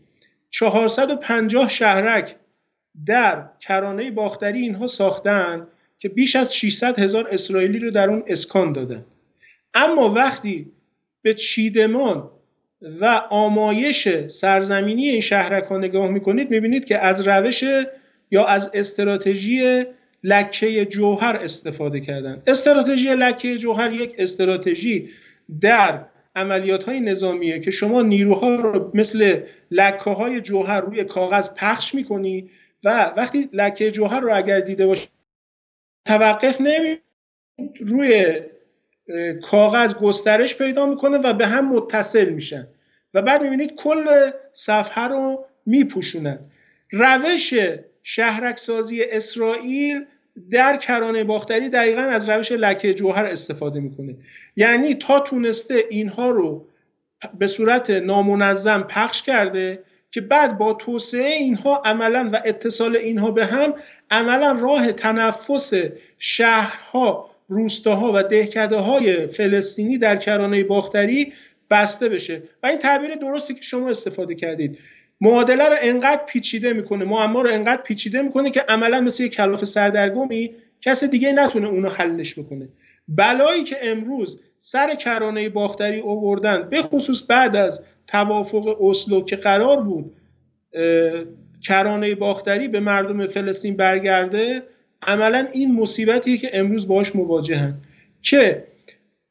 450 شهرک در کرانه باختری اینها ساختن که بیش از 600 هزار اسرائیلی رو در اون اسکان دادن. اما وقتی به چیدمان و آمایش سرزمینی این شهرک ها نگاه می‌کنید می‌بینید که از روش یا از استراتژی لکه جوهر استفاده کردن. استراتژی لکه جوهر یک استراتژی در عملیات های نظامیه که شما نیروها رو مثل لکه های جوهر روی کاغذ پخش می‌کنی و وقتی لکه جوهر رو اگر دیده باشی توقف نمی روی کاغذ گسترش پیدا می‌کنه و به هم متصل میشن و بعد می‌بینید کل صفحه رو میپوشونن. روش شهرک سازی اسرائیل در کرانه باختری دقیقا از روش لکه جوهر استفاده می‌کنه. یعنی تا تونسته اینها رو به صورت نامنظم پخش کرده که بعد با توسعه اینها عملا و اتصال اینها به هم عملا راه تنفس شهرها روستاها و دهکده های فلسطینی در کرانه باختری بسته بشه. و این تعبیر درستی که شما استفاده کردید. معادله رو انقدر پیچیده می‌کنه معما رو انقدر پیچیده می‌کنه که عملا مثل یک کلاف سردرگمی کس دیگه نتونه اونو حلش بکنه. بلایی که امروز سر کرانه باختری اووردن به خصوص بعد از توافق اسلو که قرار بود کرانه باختری به مردم فلسطین برگرده عملا این مصیبتیه که امروز باش مواجهن. که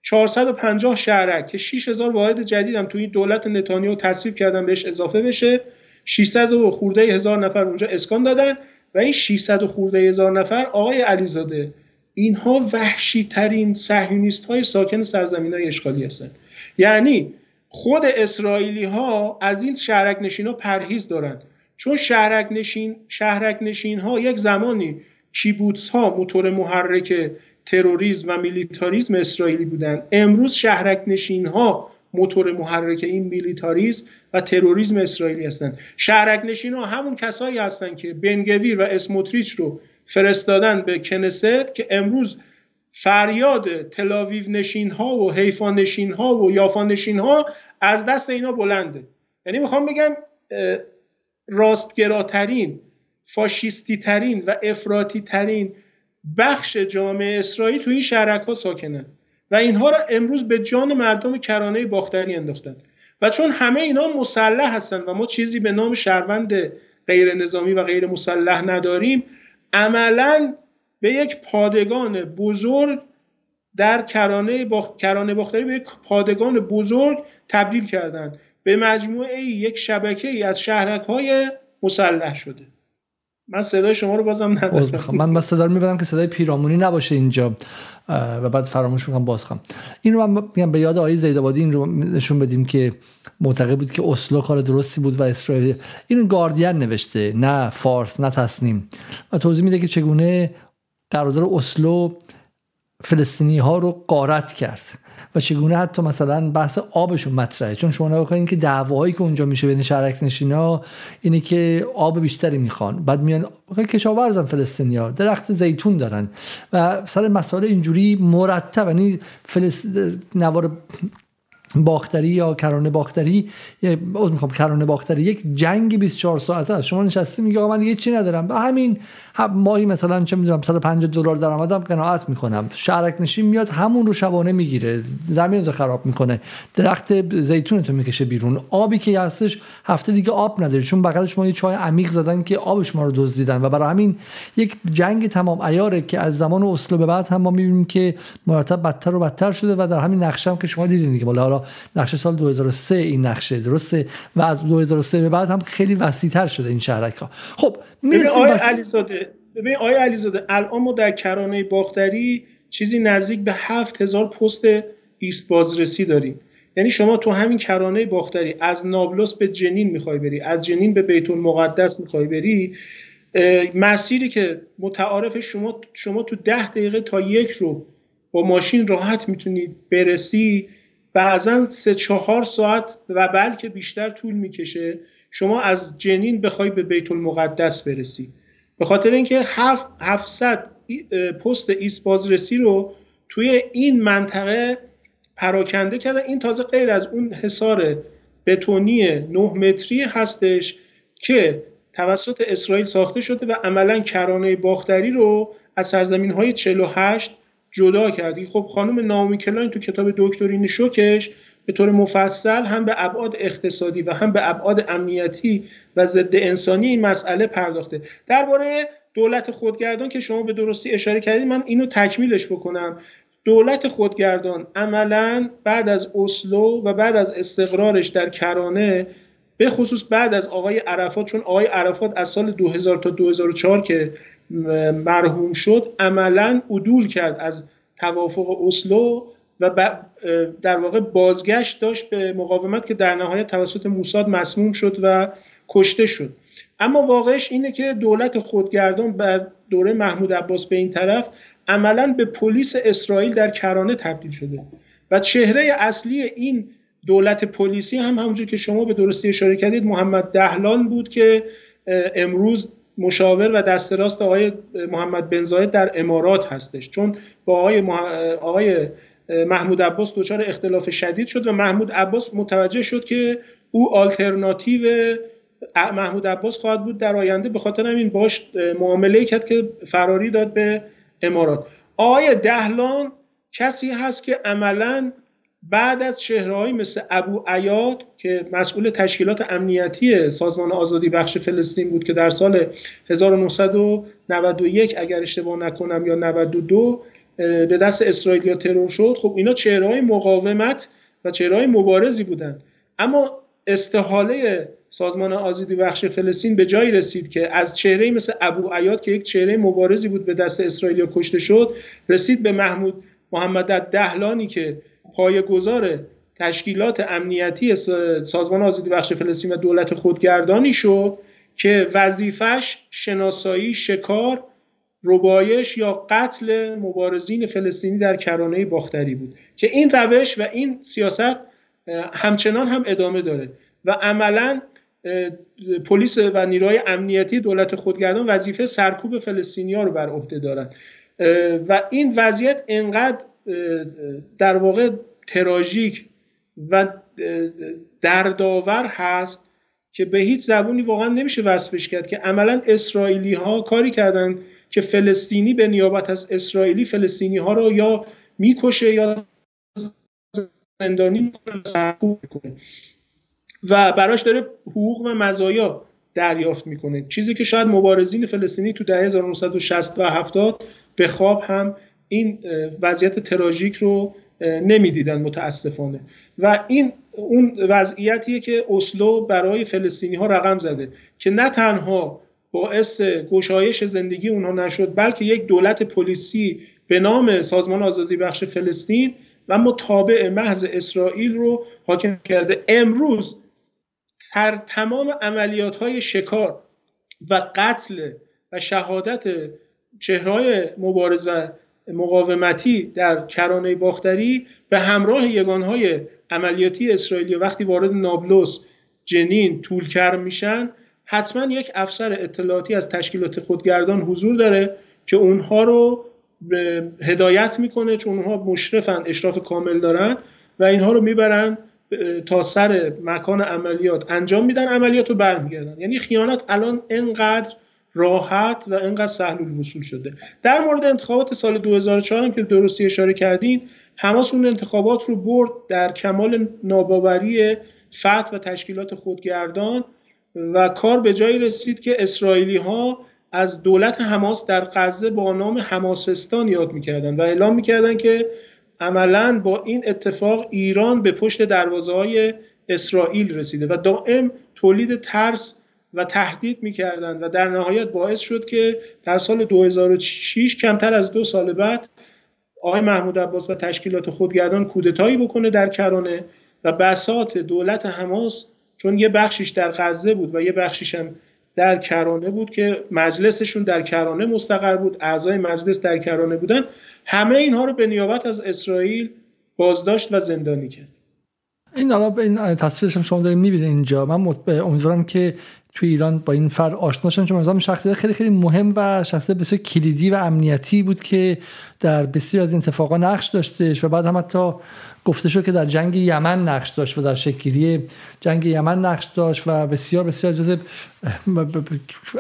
450 شهرک که 6000 واحد جدید هم تو این دولت نتانیاهو تصویب کردن بهش اضافه بشه. 600 و خورده هزار نفر اونجا اسکان دادن و این 600 و خورده هزار نفر آقای علیزاده. اینها وحشی ترین صهیونیست های ساکن سرزمین های اشغالی هستند یعنی خود اسرائیلی ها از این شهرک نشین ها پرهیز دارن. چون شهرک نشین, شهرک نشین ها یک زمانی کیبوتس ها موتور محرک تروریسم و میلیتاریزم اسرائیلی بودن. امروز شهرک نشین ها موتور محرک این میلیتاریزم و تروریسم اسرائیلی هستند. شهرک نشین ها همون کسایی هستند که بنگویر و اسموتریچ رو فرستادن به کنست که امروز فریاد تلاویو نشین ها و حیفا نشین ها و یافا نشین ها از دست اینا بلنده. یعنی می‌خوام بگم راستگراترین فاشیستی ترین و افراطی ترین بخش جامعه اسرائیل تو این شهرک ها ساکنن. و اینها را امروز به جان مردم کرانه باختری انداختن. و چون همه اینا مسلح هستن و ما چیزی به نام شهروند غیر نظامی و غیر مسلح نداریم عملا به یک پادگان بزرگ در کرانه, باخ... کرانه باختری به یک پادگان بزرگ تبدیل کردند به مجموعه یک شبکه ای از شهرک های مسلح شده. من صدای شما رو بازم ندارم. من بس صدا می‌برم که صدای پیرامونی نباشه اینجا. و بعد فراموش می‌کنم باز خواهم. این رو من میگم به یاد آقای زیدابادی این رو نشون بدیم که معتقد بود که اسلو کار درستی بود و اسرائیل این گاردین نوشته نه فارس نه تصنیم و توضیح میده که چگونه قرارداد اسلو فلسطینی ها رو قارت کرد. و چگونه حتی مثلا بحث آبشون مطرحه. چون شما نگاه کنید که دعواهایی که اونجا میشه بین شهرک نشینا اینه که آب بیشتری می‌خوان. بعد میان کشاورزن فلسطینیا درخت زیتون دارن. و سر مسائل اینجوری مرتب یعنی فلس... نوار باختری یا کرانه باختری می‌خوام کرانه باختری یک جنگ 24 ساعته است. شما نشستی میگه من دیگه چی ندارم؟ به همین ماهی مثلا چه می‌دونم 150 دلار درآمدم قناعت می‌کنم. شهرک نشین میاد همون رو شبانه می‌گیره. زمین رو خراب می‌کنه. درخت زیتون تو می‌کشه بیرون. آبی که هستش هفته دیگه آب نداری. چون بغلش ما یه چای عمیق زدن که آبش ما رو دزدیدن. و برای همین یک جنگ تمام عیاره که از زمان اسلو به بعد هم ما می‌بینیم که مرتب بدتر و بدتر شده و در همین نقشه هم که شما دیدین دیگه. نقشه سال 2003 این نقشه درسته؟ و از 2003 به بعد هم خیلی وسیعتر شده این شهرک ها خب می‌رسیم بس... علیزاده ببین آقای علیزاده الان ما در کرانه باختری چیزی نزدیک به 7000 پست ایست بازرسی داریم. یعنی شما تو همین کرانه باختری از نابلس به جنین می‌خوای بری از جنین به بیت المقدس می‌خوای بری مسیری که متعارف شما شما تو ده دقیقه تا یک رو با ماشین راحت می‌تونید برسی بعضا سه چهار ساعت و بلکه بیشتر طول می‌کشه. شما از جنین بخوای به بیت المقدس برسی. به خاطر اینکه 700 پست ایست بازرسی رو توی این منطقه پراکنده کرده این تازه غیر از اون حصار بتونی 9 متری هستش که توسط اسرائیل ساخته شده و عملا کرانه باختری رو از سرزمین های 48 جدا کردی. خب خانم نائومی کلاین تو کتاب دکترین شوکش به طور مفصل هم به ابعاد اقتصادی و هم به ابعاد امنیتی و ضد انسانی این مسئله پرداخته. درباره دولت خودگردان که شما به درستی اشاره کردید من اینو تکمیلش بکنم. دولت خودگردان عملا بعد از اسلو و بعد از استقرارش در کرانه به خصوص بعد از آقای عرفات چون آقای عرفات از سال 2000 تا 2004 که مرحوم شد عملا عدول کرد از توافق اسلو و در واقع بازگشت داشت به مقاومت که در نهایت توسط موساد مسموم شد و کشته شد. اما واقعش اینه که دولت خودگردان به دوره محمود عباس به این طرف عملا به پلیس اسرائیل در کرانه تبدیل شده و چهره اصلی این دولت پلیسی هم همونجور که شما به درستی اشاره کردید محمد دهلان بود که امروز مشاور و دست راست آقای محمد بن زاید در امارات هستش. چون با آقای, آقای محمود عباس دچار اختلاف شدید شد و محمود عباس متوجه شد که او آلترناتیو محمود عباس خواهد بود در آینده به خاطر همین باش معامله کرد که فراری داد به امارات. آقای دهلان کسی هست که عملا بعد از چهرههایی مثل ابو عیاد که مسئول تشکیلات امنیتی سازمان آزادی بخش فلسطین بود که در سال 1991 اگر اشتباه نکنم یا 92 به دست اسرائیلیا ترور شد. خب اینا چهرهای مقاومت و چهرهای مبارزی بودند اما استحاله سازمان آزادی بخش فلسطین به جایی رسید که از چهره مثل ابو عیاد که یک چهره مبارزی بود به دست اسرائیلیا کشته شد رسید به محمود محمد دهلانی که پایه‌گذار تشکیلات امنیتی سازمان آزادی بخش فلسطین و دولت خودگردانی شد که وظیفش شناسایی شکار ربایش یا قتل مبارزین فلسطینی در کرانه باختری بود که این روش و این سیاست همچنان هم ادامه داره و عملا پلیس و نیروهای امنیتی دولت خودگردان وظیفه سرکوب فلسطینی ها رو بر عهده دارند و این وضعیت انقدر در واقع تراژیک و دردآور هست که به هیچ زبونی واقعا نمیشه وصفش کرد که عملا اسرائیلی ها کاری کردن که فلسطینی به نیابت از اسرائیلی فلسطینی ها رو یا می‌کشه یا زندانی می‌کنه. و براش داره حقوق و مزایا دریافت می‌کنه. چیزی که شاید مبارزین فلسطینی تو دهه 1960 و 70 به خواب هم این وضعیت تراژیک رو نمی‌دیدن متاسفانه. و این اون وضعیتیه که اسلو برای فلسطینی ها رقم زده که نه تنها باعث گشایش زندگی اونها نشد بلکه یک دولت پلیسی به نام سازمان آزادی بخش فلسطین و متابع محض اسرائیل رو حاکم کرده. امروز در تمام عملیات های شکار و قتل و شهادت چهرهای مبارز و مقاومتی در کرانه باختری به همراه یگانهای عملیاتی اسرائیلی وقتی وارد نابلس جنین طولکرم میشن حتما یک افسر اطلاعاتی از تشکیلات خودگردان حضور داره که اونها رو هدایت می‌کنه چون اونها مشرفن اشراف کامل دارن و اینها رو می‌برن تا سر مکان عملیات انجام میدن عملیات رو برمیگردن. یعنی خیانت الان انقدر راحت و انقدر سهل الوصول شده. در مورد انتخابات سال 2004 هم که درستی اشاره کردین حماس اون انتخابات رو برد در کمال ناباوری فتح و تشکیلات خودگردان و کار به جایی رسید که اسرائیلی ها از دولت حماس در غزه با نام حماسستان یاد می‌کردن و اعلام می‌کردن که عملا با این اتفاق ایران به پشت دروازه های اسرائیل رسیده و دائم تولید ترس و تهدید می‌کردن و در نهایت باعث شد که در سال 2006 کمتر از دو سال بعد آقای محمود عباس و تشکیلات خودگردان کودتایی بکنه در کرانه و بسات دولت حماس چون یه بخشیش در غزه بود و یه بخشیش هم در کرانه بود که مجلسشون در کرانه مستقر بود اعضای مجلس در کرانه بودن. همه اینها رو به نیابت از اسرائیل بازداشت و زندانی کرد. این حالا این تصویرش شما دارید می‌بینید اینجا. من امیدوارم که توی ایران با این فرد آشنا شدن چون شخصیت خیلی خیلی مهم و شخصیت بسیار کلیدی و امنیتی بود که در بسیار از اتفاقا نقش داشتش و بعد هم حتی گفته شد که در جنگ یمن نقش داشت و در شکلی جنگ یمن نقش داشت و بسیار بسیار جز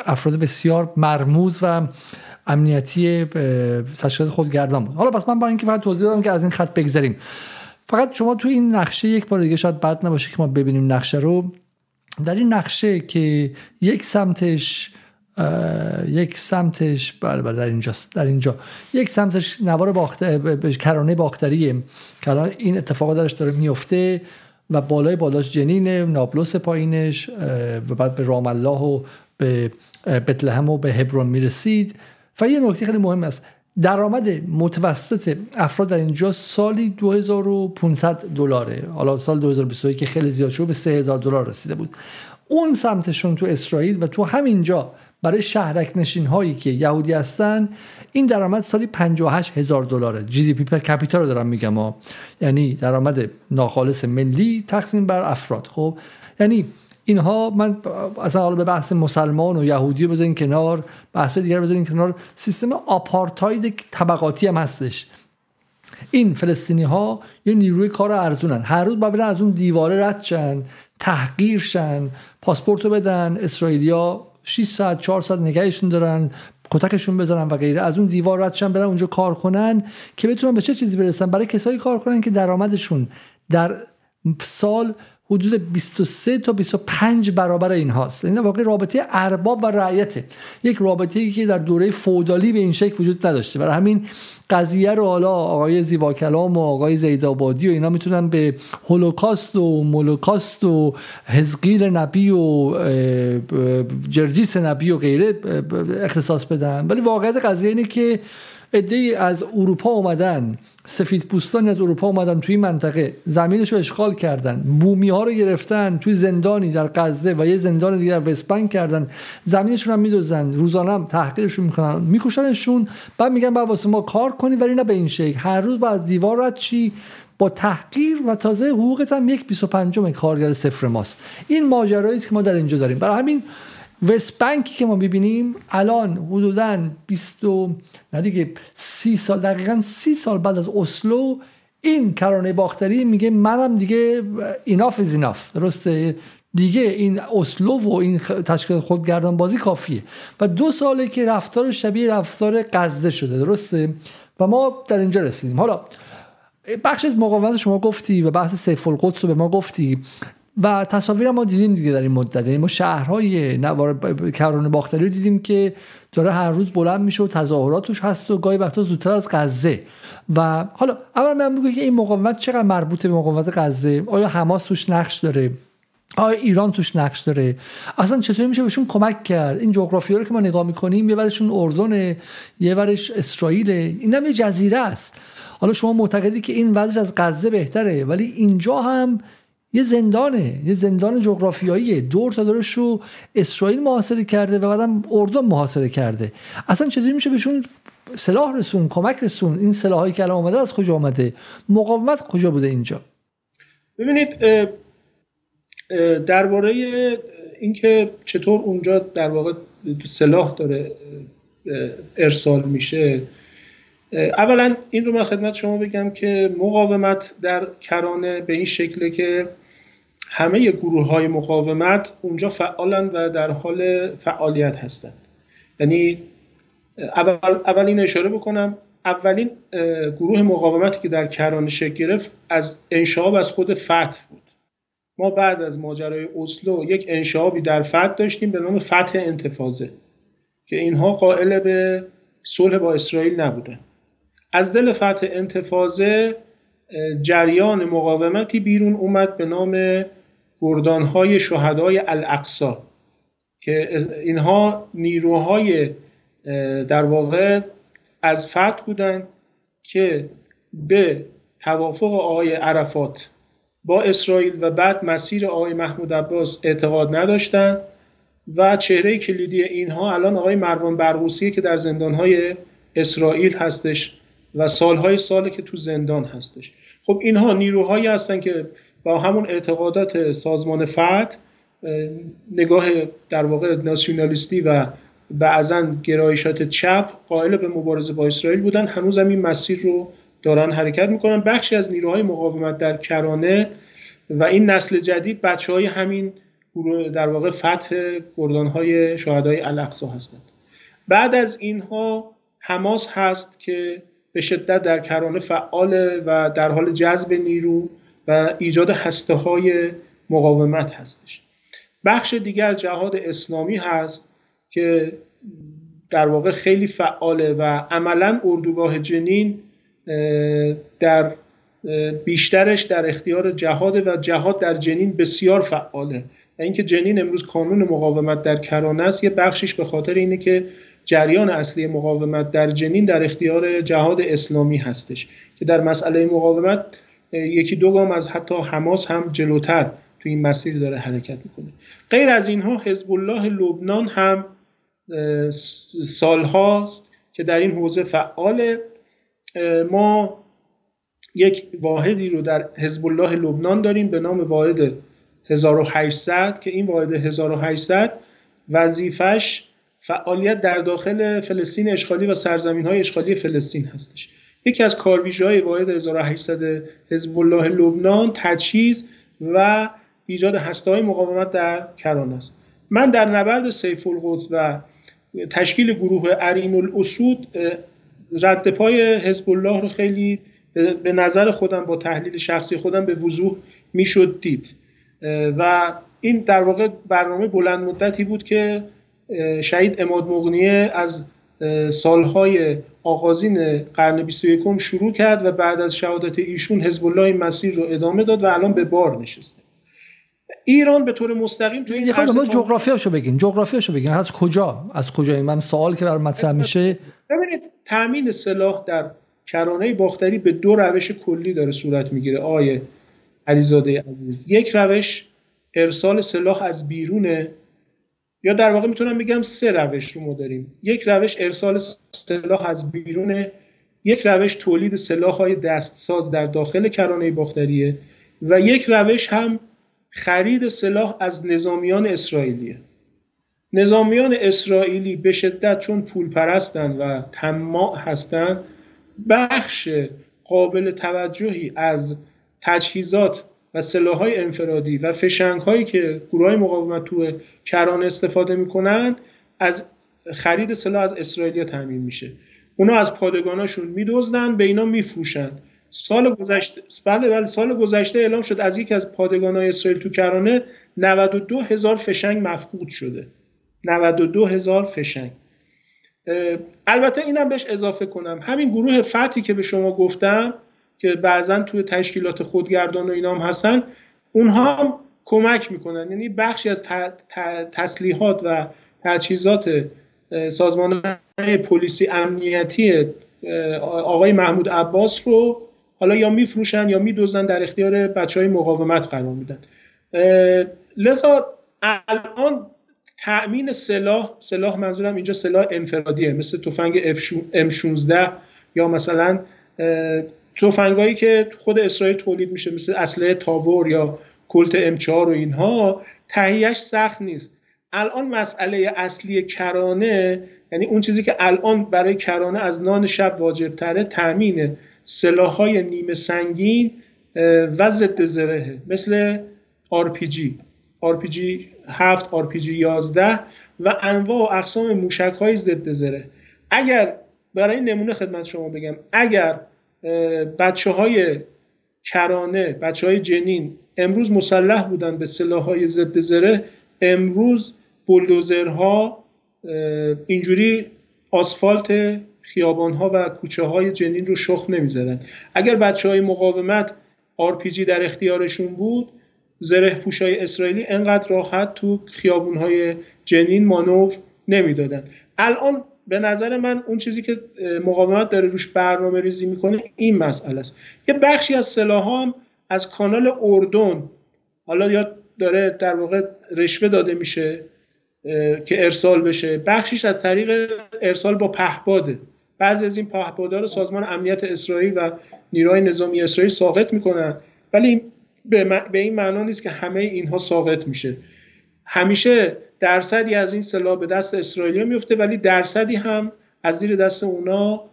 افراد بسیار مرموز و امنیتی تشکیلات خودگردان بود. حالا پس من با اینکه فقط توضیح دادم که از این خط بگذریم. فقط شما تو این نقشه یک بار دیگه شاید بد نباشه که ما ببینیم نقشه رو. در این نقشه که یک سمتش یک سمتش بله بله در اینجاست در اینجا. یک سمتش نوار باختر کرانه باختریه. که این اتفاق درش داره میفته و بالای بالاش جنین نابلس پایینش و بعد به رام الله و به بتلهم و به هبرون می‌رسید. و یه نکته خیلی مهم است. درآمد متوسط افراد در اینجا سالی 2500 دلاره. حالا سال 2021 که خیلی زیاد شد به 3000 دلار رسیده بود. اون سمتشون تو اسرائیل و تو همینجا برای شهرک نشین هایی که یهودی هستن این درآمد سالی 58 هزار دلاره. جی دی پی پر کپیتال رو دارم میگم ها. یعنی درآمد ناخالص ملی تقسیم بر افراد. خب یعنی اینها من اصلا حالا به بحث مسلمان و یهودی بذارین کنار بحث دیگر بذارین کنار. سیستم آپارتاید طبقاتی هم هستش. این فلسطینی ها یه نیروی کار ارزونن. هر روز باید از اون دیواره رد شن تحقیر شن پاسپورت رو بدن. اسرائیلیا 6 ساعت 4 ساعت نگهشون دارن کتکشون بزنن و غیره. از اون دیوار رد شن برن اونجا کار کنن که بتونن به چه چیزی برسن. برای کسایی کار کنن که درآمدشون در سال حدود 23 تا 25 برابر این هاست. این واقع رابطه ارباب و رعیته. یک رابطه ای که در دوره فودالی به این شکل وجود نداشته. برای همین قضیه رو حالا آقای زیبا کلام و آقای زیدآبادی و اینا می‌تونن به هولوکاست و مولوکاست و حزقیل نبی و جرجیس نبی و غیره اختصاص بدن. ولی واقعیت قضیه اینه که عده از اروپا اومدن سفید پوستانی از اروپا اومدن توی منطقه. زمینش رو اشغال کردن. بومی ها رو گرفتن توی زندانی در غزه و یه زندان دیگر در وسپنگ کردن. زمینشون هم میدوزن. روزانه هم تحقیرشون می‌کنن. میکشنشون. بعد میگن بعد واسه ما کار کنی ولی نه به این شکل. هر روز با از دیوار رد چی؟ با تحقیر و تازه حقوقت هم یک 25 کارگر صفر ماست. این ماجرایی است که ما در اینجا داریم. برای همین وست بانکی که ما ببینیم الان حدودا 20 نه دیگه 30 سال دقیقا 30 سال بعد از اسلو این کرانه باختری میگه منم دیگه ایناف از ایناف درسته؟ دیگه این اسلو و این تشکیل خودگردان بازی کافیه. و دو ساله که رفتار شبیه رفتار غزه شده درسته؟ و ما در اینجا رسیدیم. حالا بخش از مقاومت شما گفتی و بحث سیف القدس رو به ما گفتی. و تصاویر ما دیدیم دیگه در این مدت. یعنی ما شهرهای نوار کرانه باختری رو دیدیم که داره هر روز بلند میشه و تظاهرات توش هست و گاهی وقتا زودتر از غزه. و حالا اول من میگم که این مقاومت چقدر مربوطه به مقاومت غزه؟ آیا حماس توش نقش داره؟ آیا ایران توش نقش داره؟ اصلا چطوری میشه بهشون کمک کرد؟ این جغرافیا رو که ما نگاه می‌کنیم یه ورشون اردنه یه ورش اسرائیل. این هم یه جزیره است. حالا شما معتقدی که این وضعش از غزه بهتره ولی اینجا هم یه زندانه یه زندان جغرافیاییه. دور تا دورش رو اسرائیل محاصره کرده و بعدم اردن محاصره کرده. اصلا چطوری میشه بهشون سلاح رسون کمک رسون؟ این سلاحایی که الان اومده از کجا آمده مقاومت کجا بوده اینجا؟ ببینید درباره اینکه چطور اونجا در واقع سلاح داره ارسال میشه. اولا این رو من خدمت شما بگم که مقاومت در کرانه به این شکله که همه گروه های مقاومت اونجا فعالن و در حال فعالیت هستند یعنی اول, اول این اشاره بکنم اولین گروه مقاومتی که در کرانه شکل گرفت از انشاب از خود فتح بود. ما بعد از ماجرای اسلو یک انشابی در فتح داشتیم به نام فتح انتفاضه که اینها قائل به صلح با اسرائیل نبودن. از دل فتح انتفاضه جریان مقاومتی بیرون اومد به نام گردانهای شهدای الاقصا که اینها نیروهای در واقع از فتح بودند که به توافق آقای عرفات با اسرائیل و بعد مسیر آقای محمود عباس اعتقاد نداشتند و چهره کلیدی اینها الان آقای مروان برغوثی که در زندانهای اسرائیل هستش و سالهای ساله که تو زندان هستش. خب اینها نیروهایی هستن که با همون اعتقادات سازمان فتح نگاه در واقع ناسیونالیستی و بعضا گرایشات چپ قائل به مبارزه با اسرائیل بودن. هنوز هم این مسیر رو دارن حرکت می‌کنن. بخشی از نیروهای مقاومت در کرانه و این نسل جدید بچه های همین در واقع فتح گردان های شهدای الاقصا هستند. بعد از اینها حماس هست که به شدت در کرانه فعاله و در حال جذب نیرو. و ایجاد هسته های مقاومت هستش. بخش دیگر جهاد اسلامی هست که در واقع خیلی فعاله و عملا اردوگاه جنین در بیشترش در اختیار جهاد و جهاد در جنین بسیار فعاله. و اینکه جنین امروز کانون مقاومت در کرانه است یه بخشش به خاطر اینه که جریان اصلی مقاومت در جنین در اختیار جهاد اسلامی هستش که در مسئله مقاومت یکی دو گام از حتی حماس هم جلوتر تو این مسیر داره حرکت می‌کنه. غیر از اینها حزب الله لبنان هم سالهاست که در این حوزه فعاله. ما یک واحدی رو در حزب الله لبنان داریم به نام واحد 1800 که این واحد 1800 وظیفش فعالیت در داخل فلسطین اشغالی و سرزمین های اشغالی فلسطین هستش. یکی از کارویژه های واحد 1800 حزب الله لبنان تجهیز و ایجاد هسته های مقاومت در کران است. من در نبرد سیف القدس و تشکیل گروه ارین الاسود رد پای حزب الله رو خیلی به نظر خودم با تحلیل شخصی خودم به وضوح می‌شد دید. و این در واقع برنامه بلند مدتی بود که شهید اماد مغنیه از سالهای آغازین قرن 21 شروع کرد و بعد از شهادت ایشون حزب الله این مسیر رو ادامه داد و الان به بار نشسته. ایران به طور مستقیم تو این ما جغرافیاشو بگین جغرافیاشو بگین. از کجا؟ از کجا؟ این من سوال که بر مطرح میشه. ببینید تامین سلاح در کرانه باختری به دو روش کلی داره صورت می‌گیره. آیه علیزاده عزیز یک روش ارسال سلاح از بیرونه یا در واقع می‌تونم بگم سه روش رو ما داریم. یک روش ارسال سلاح از بیرونه یک روش تولید سلاح های دستساز در داخل کرانه باختریه و یک روش هم خرید سلاح از نظامیان اسرائیلیه. نظامیان اسرائیلی به شدت چون پول پرستن و طماع هستند بخش قابل توجهی از تجهیزات و های انفرادی و فشنگ هایی که گروه های مقاومت تو کران استفاده می‌کنند از خرید سلاح از اسرائیلیا تامین میشه. اونا از پادگاناشون میدزدن به اینا میفروشن. سال گذشته بله بله سال گذشته اعلام شد از یکی از پادگان های اسرائیل تو کرانه 92 هزار فشنگ مفقود شده. 92 هزار فشنگ. البته اینم بهش اضافه کنم. همین گروه فتی که به شما گفتم که بعضا توی تشکیلات خودگردان و اینام هستن اونها هم کمک می‌کنن. یعنی بخشی از تسلیحات و تجهیزات سازمان پلیسی امنیتی آقای محمود عباس رو حالا یا میفروشن یا میدوزن در اختیار بچه های مقاومت قرار میدن. لذا الان تأمین سلاح سلاح منظورم اینجا سلاح انفرادیه مثل تفنگ M16 یا مثلا تفنگایی که خود اسرائیل تولید میشه مثل اسلحه تاور یا کلت M4 و اینها تهیهش سخت نیست. الان مسئله اصلی کرانه یعنی اون چیزی که الان برای کرانه از نان شب واجب تره تامین سلاحهای نیمه سنگین و ضد زره مثل RPG RPG 7 RPG 11 و انواع و اقسام موشک های ضد زره. اگر برای نمونه خدمت شما بگم اگر بچه های کرانه بچه های جنین امروز مسلح بودن به سلاح های ضد زره. امروز بلدوزرها اینجوری آسفالت خیابان ها و کوچه های جنین رو شخم نمی‌زدن. اگر بچه های مقاومت آرپیجی در اختیارشون بود زره پوشای اسرائیلی انقدر راحت تو خیابون های جنین مانور نمی‌دادن. الان به نظر من اون چیزی که مقاومت داره روش برنامه ریزی می‌کنه این مسئله است. یه بخشی از سلاح هم از کانال اردن حالا یا داره در واقع رشوه داده میشه که ارسال بشه. بخشیش از طریق ارسال با پهپاده. بعضی از این پهپادها رو سازمان امنیت اسرائیل و نیروهای نظامی اسرائیل ساقط می‌کنن. ولی به, این معنا نیست که همه اینها ساقط میشه. همیشه درصدی از این سلاح به دست اسرائیلی میفته ولی درصدی هم از زیر دست اونا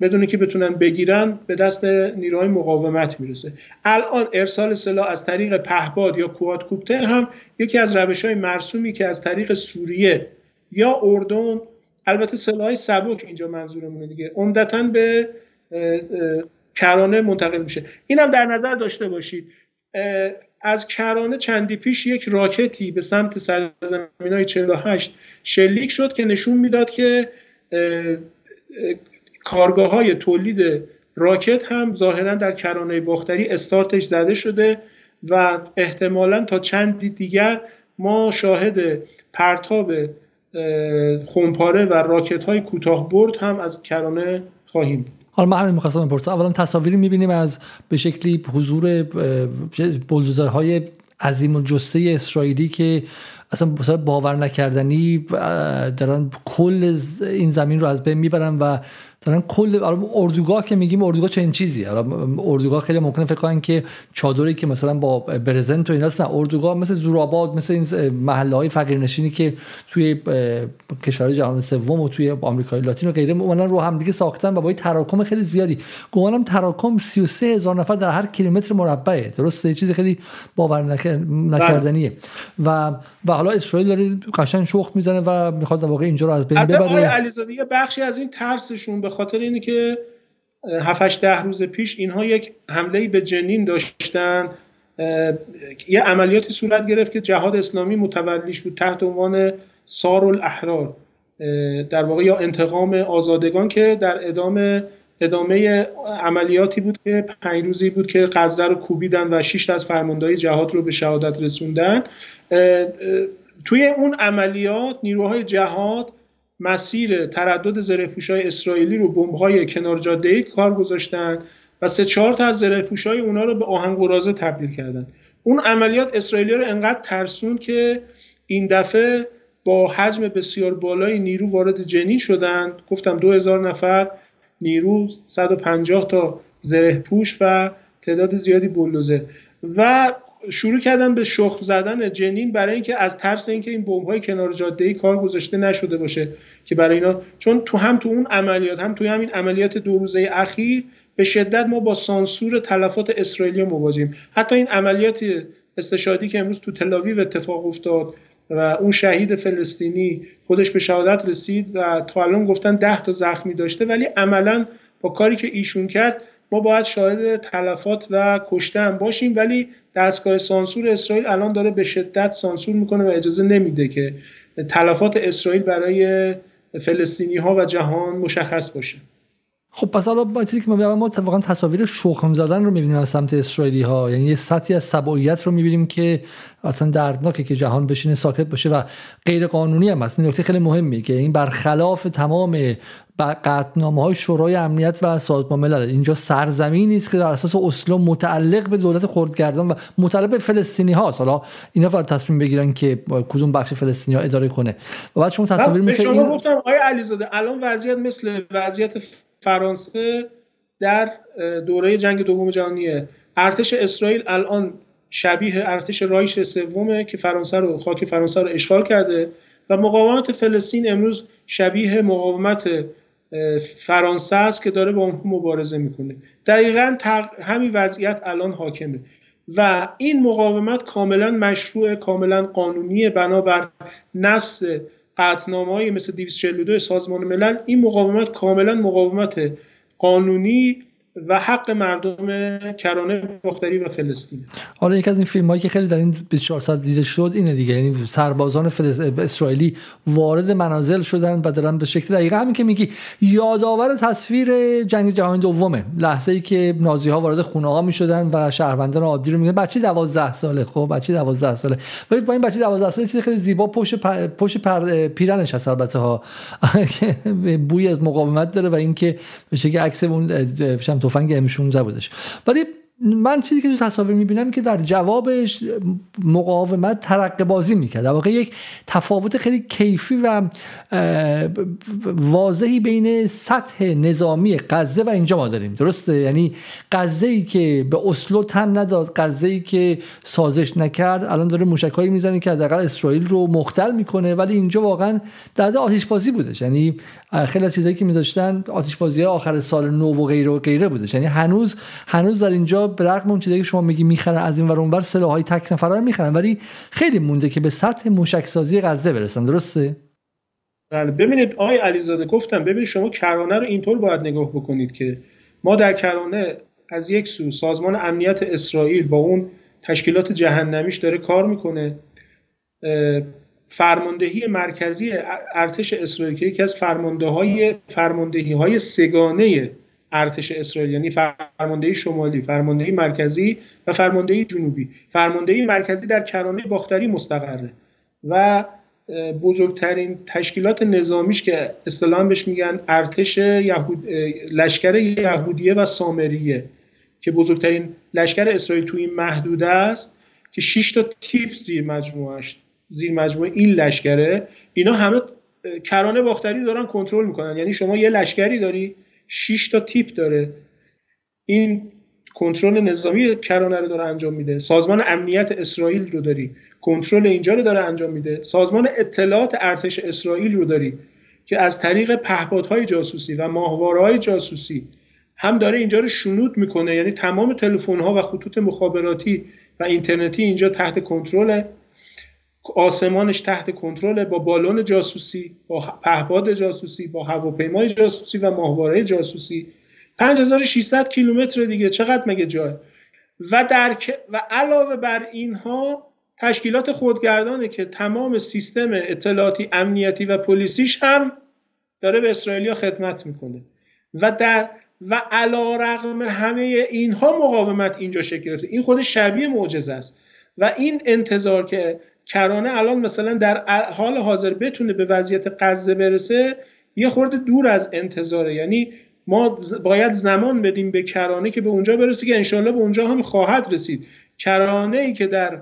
بدون که بتونن بگیرن به دست نیروهای مقاومت می‌رسه. الان ارسال سلاح از طریق پهباد یا کوپتر هم یکی از روش های مرسومی که از طریق سوریه یا اردن البته سلاح سبک اینجا منظورمونه دیگه عمدتا به کرانه منتقل میشه. این هم در نظر داشته باشید. از کرانه چندی پیش یک راکتی به سمت سرزمین های 48 شلیک شد که نشون می‌داد که کارگاه های تولید راکت هم ظاهرا در کرانه باختری استارتش زده شده و احتمالا تا چندی دیگر ما شاهد پرتاب خونپاره و راکت های کوتاه برد هم از کرانه خواهیم بود. حالا من همین می‌خواستم بپرسم. اولا تصاویری می‌بینیم از به شکلی حضور بلدوزرهای عظیم و جسته اسرائیلی که اصلا باور نکردنی دارن کل این زمین رو از بین می‌برن و دارن کل اردوگاه که میگیم اردوگاه چه این چیزی اردوگاه خیلی ممکنه فکر کنن که چادری که مثلا با برزنت و ایناست نه اردوگاه مثل زورآباد مثل این محله های فقیرنشینی که توی کشورهای جهان سوم و توی آمریکای لاتین و غیره اومدن رو هم دیگه ساختن و با تراکم خیلی زیادی. گمانم تراکم 33 هزار نفر در هر کیلومتر مربعه. درسته؟ چیز خیلی باور نکردنیه. و و حالا اسرائیل داره قشنگ شخ می‌زنه و می‌خواد واقعا اینجا رو از بین ببره. علیزاده بخشی از این ترسشون به خاطر اینه که 7 ده روز پیش اینها یک حمله به جنین داشتن یه عملیاتی صورت گرفت که جهاد اسلامی متولیش بود تحت عنوان سار الاحرار در واقع یا انتقام آزادگان که در ادامه ادامه عملیاتی بود که پنج روزی بود که غزه رو کوبیدن و شش از فرماندهای جهاد رو به شهادت رسوندن. توی اون عملیات نیروهای جهاد مسیر تردد زره های اسرائیلی رو بمب‌های کنار جاده کار گذاشتن و سه چهار تا از زره های اونا رو به آهن قرازه تبدیل کردن. اون عملیات اسرائیلی رو انقدر ترسون که این دفعه با حجم بسیار بالای نیرو وارد جنین شدن. گفتم 2000 نفر نیرو 150 تا زره پوش و تعداد زیادی بلوزه و شروع کردن به شخم زدن جنین برای اینکه از ترس اینکه این بمب های کنار جاده ای کار گذاشته نشده باشه که برای اینا چون تو هم تو اون عملیات هم توی همین عملیات دو روزه اخیر به شدت ما با سانسور تلفات اسرائیلی مواجهیم. حتی این عملیات استشادی که امروز تو تلاویو اتفاق افتاد و اون شهید فلسطینی خودش به شهادت رسید و تا الان گفتن ده تا زخمی داشته ولی عملا با کاری که ایشون کرد ما باید شاهد تلفات و کشته هم باشیم ولی دستگاه سانسور اسرائیل الان داره به شدت سانسور می‌کنه و اجازه نمیده که تلفات اسرائیل برای فلسطینی ها و جهان مشخص باشه. خب پس حالا با چیزی که ما ما واقعا تصاویر شخم زدن رو می‌بینیم از سمت اسرائیلی ها یعنی یه سطحی از سباییت رو می‌بینیم که اصلا دردناکه که جهان بشینه ساکت باشه و غیر قانونی هم هست. این نکته خیلی مهمی که این برخلاف تمام قطنامه های شورای امنیت و سازمان ملل اینجا سرزمینی است که در اساس اسلو متعلق به دولت خردگردان و متعلق به فلسطینی هاست. حالا اینا باید تصمیم بگیرن که کدوم بخش فلسطینی ها اداره کنه. و بعد شما تصاویر مثل شما این... گفتم آقای علیزاده الان وضعیت مثل وضعیت فرانسه در دوره جنگ دوم جهانیه. ارتش اسرائیل الان شبیه ارتش رایش سومه که فرانسه رو خاک فرانسه رو اشغال کرده و مقاومت فلسطین امروز شبیه مقاومت فرانسه است که داره با اون مبارزه می‌کنه. دقیقا همین وضعیت الان حاکمه. و این مقاومت کاملا مشروع کاملا قانونی بنابر نص قطنامه های مثل 242 سازمان ملل این مقاومت کاملا مقاومت قانونی و حق مردم کرانه باختری و فلسطین. حالا یک از این فیلم هایی که خیلی در این 24 ساعت دیده شد اینه دیگه یعنی سربازان فلس... اسرائیلی وارد منازل شدن و دارن به شکل دقیقه همین که میگی یادآور تصویر جنگ جهانی دومه لحظه ای که نازی ها وارد خونه ها می‌شدن و شهروندان عادی رو میگن بچه 12 ساله. خب بچه 12 ساله. ولی با این بچه 12 ساله چیز خیلی زیبا پشت. پشت پر... پیرنش هست البته ها [laughs] بوی از مقاومت داره و اینکه به شکل عکس اون تفنگ ام 16 بودش ولی من چیزی که تو تصاویر می‌بینم که در جوابش مقاومت ترقه بازی می‌کرد. در واقع یک تفاوت خیلی کیفی و واضحی بین سطح نظامی غزه و اینجا ما داریم. درسته؟ یعنی غزه ای که به اسلو تن نداد غزه ای که سازش نکرد الان داره موشکایی می‌زنه که حداقل اسرائیل رو مختل می‌کنه ولی اینجا واقعا در آتش بازی بودش. یعنی خیلی از چیزایی که میذاشتن آتش بازی آخر سال نو و غیره و غیره بودش. یعنی هنوز هنوز در اینجا به رغم اون چیزایی که شما میگی می‌خرن از این ور اونور سلاحهای تک نفره می‌خرن ولی خیلی مونده که به سطح موشک سازی غزه برسن. درسته؟ بله ببینید آقای علیزاده گفتم ببینید شما کرانه رو اینطور باید نگاه بکنید که ما در کرانه از یک سو سازمان امنیت اسرائیل با اون تشکیلات جهنمیش داره کار می‌کنه. فرماندهی مرکزی ارتش اسرائیل که یکی از فرمانده های فرماندهی های سگانه ارتش اسرائیل یعنی فرماندهی شمالی فرماندهی مرکزی و فرماندهی جنوبی. فرماندهی مرکزی در کرانه باختری مستقره و بزرگترین تشکیلات نظامیش که اصطلاحا بهش میگن ارتش یهود لشکر یهودیه و سامریه که بزرگترین لشکر اسرائیل توی این محدوده است که 6 تا تیپ زیر مجموعش زیر مجموعه این لشکره اینا همه کرانه باختری دارن کنترل می‌کنن. یعنی شما یه لشکری داری 6 تا تیپ داره. این کنترل نظامی کرانه رو داره انجام میده. سازمان امنیت اسرائیل رو داری. کنترل اینجا رو داره انجام میده. سازمان اطلاعات ارتش اسرائیل رو داری که از طریق پهپادهای جاسوسی و ماهواره‌های جاسوسی هم داره اینجا رو شنود می‌کنه. یعنی تمام تلفن ها و خطوط مخابراتی و اینترنتی اینجا تحت کنترل آسمانش تحت کنترل با بالون جاسوسی با پهپاد جاسوسی با هواپیمای جاسوسی و ماهواره جاسوسی. 5600 کیلومتر دیگه. چقدر مگه جای؟ و در و علاوه بر اینها تشکیلات خودگردانه که تمام سیستم اطلاعاتی امنیتی و پلیسیش هم داره به اسرائیلیا خدمت می‌کنه. و در و علا رقم همه اینها مقاومت اینجا شکل گرفته. این خود شبیه معجزه است. و این انتظار که کرانه الان مثلا در حال حاضر بتونه به وضعیت غزه برسه یه خورده دور از انتظاره. یعنی ما باید زمان بدیم به کرانه که به اونجا برسه که انشالله به اونجا هم خواهد رسید. کرانه ای که در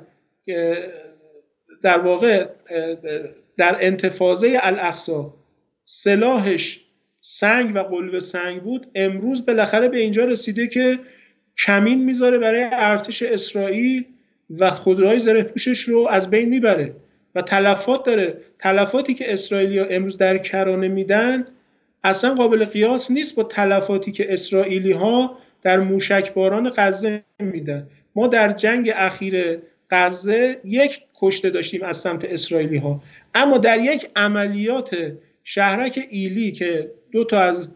در واقع در انتفاضه الاقصا سلاحش سنگ و قلب سنگ بود امروز بالاخره به اینجا رسیده که کمین می‌ذاره برای ارتش اسرائیل. و خودروهای زره پوشش رو از بین می‌بره و تلفات داره. تلفاتی که اسرائیلی ها امروز در کرانه میدن اصلا قابل قیاس نیست با تلفاتی که اسرائیلی ها در موشکباران غزه میدن. ما در جنگ اخیر غزه یک کشته داشتیم از سمت اسرائیلی ها اما در یک عملیات شهرک ایلی که دو تا از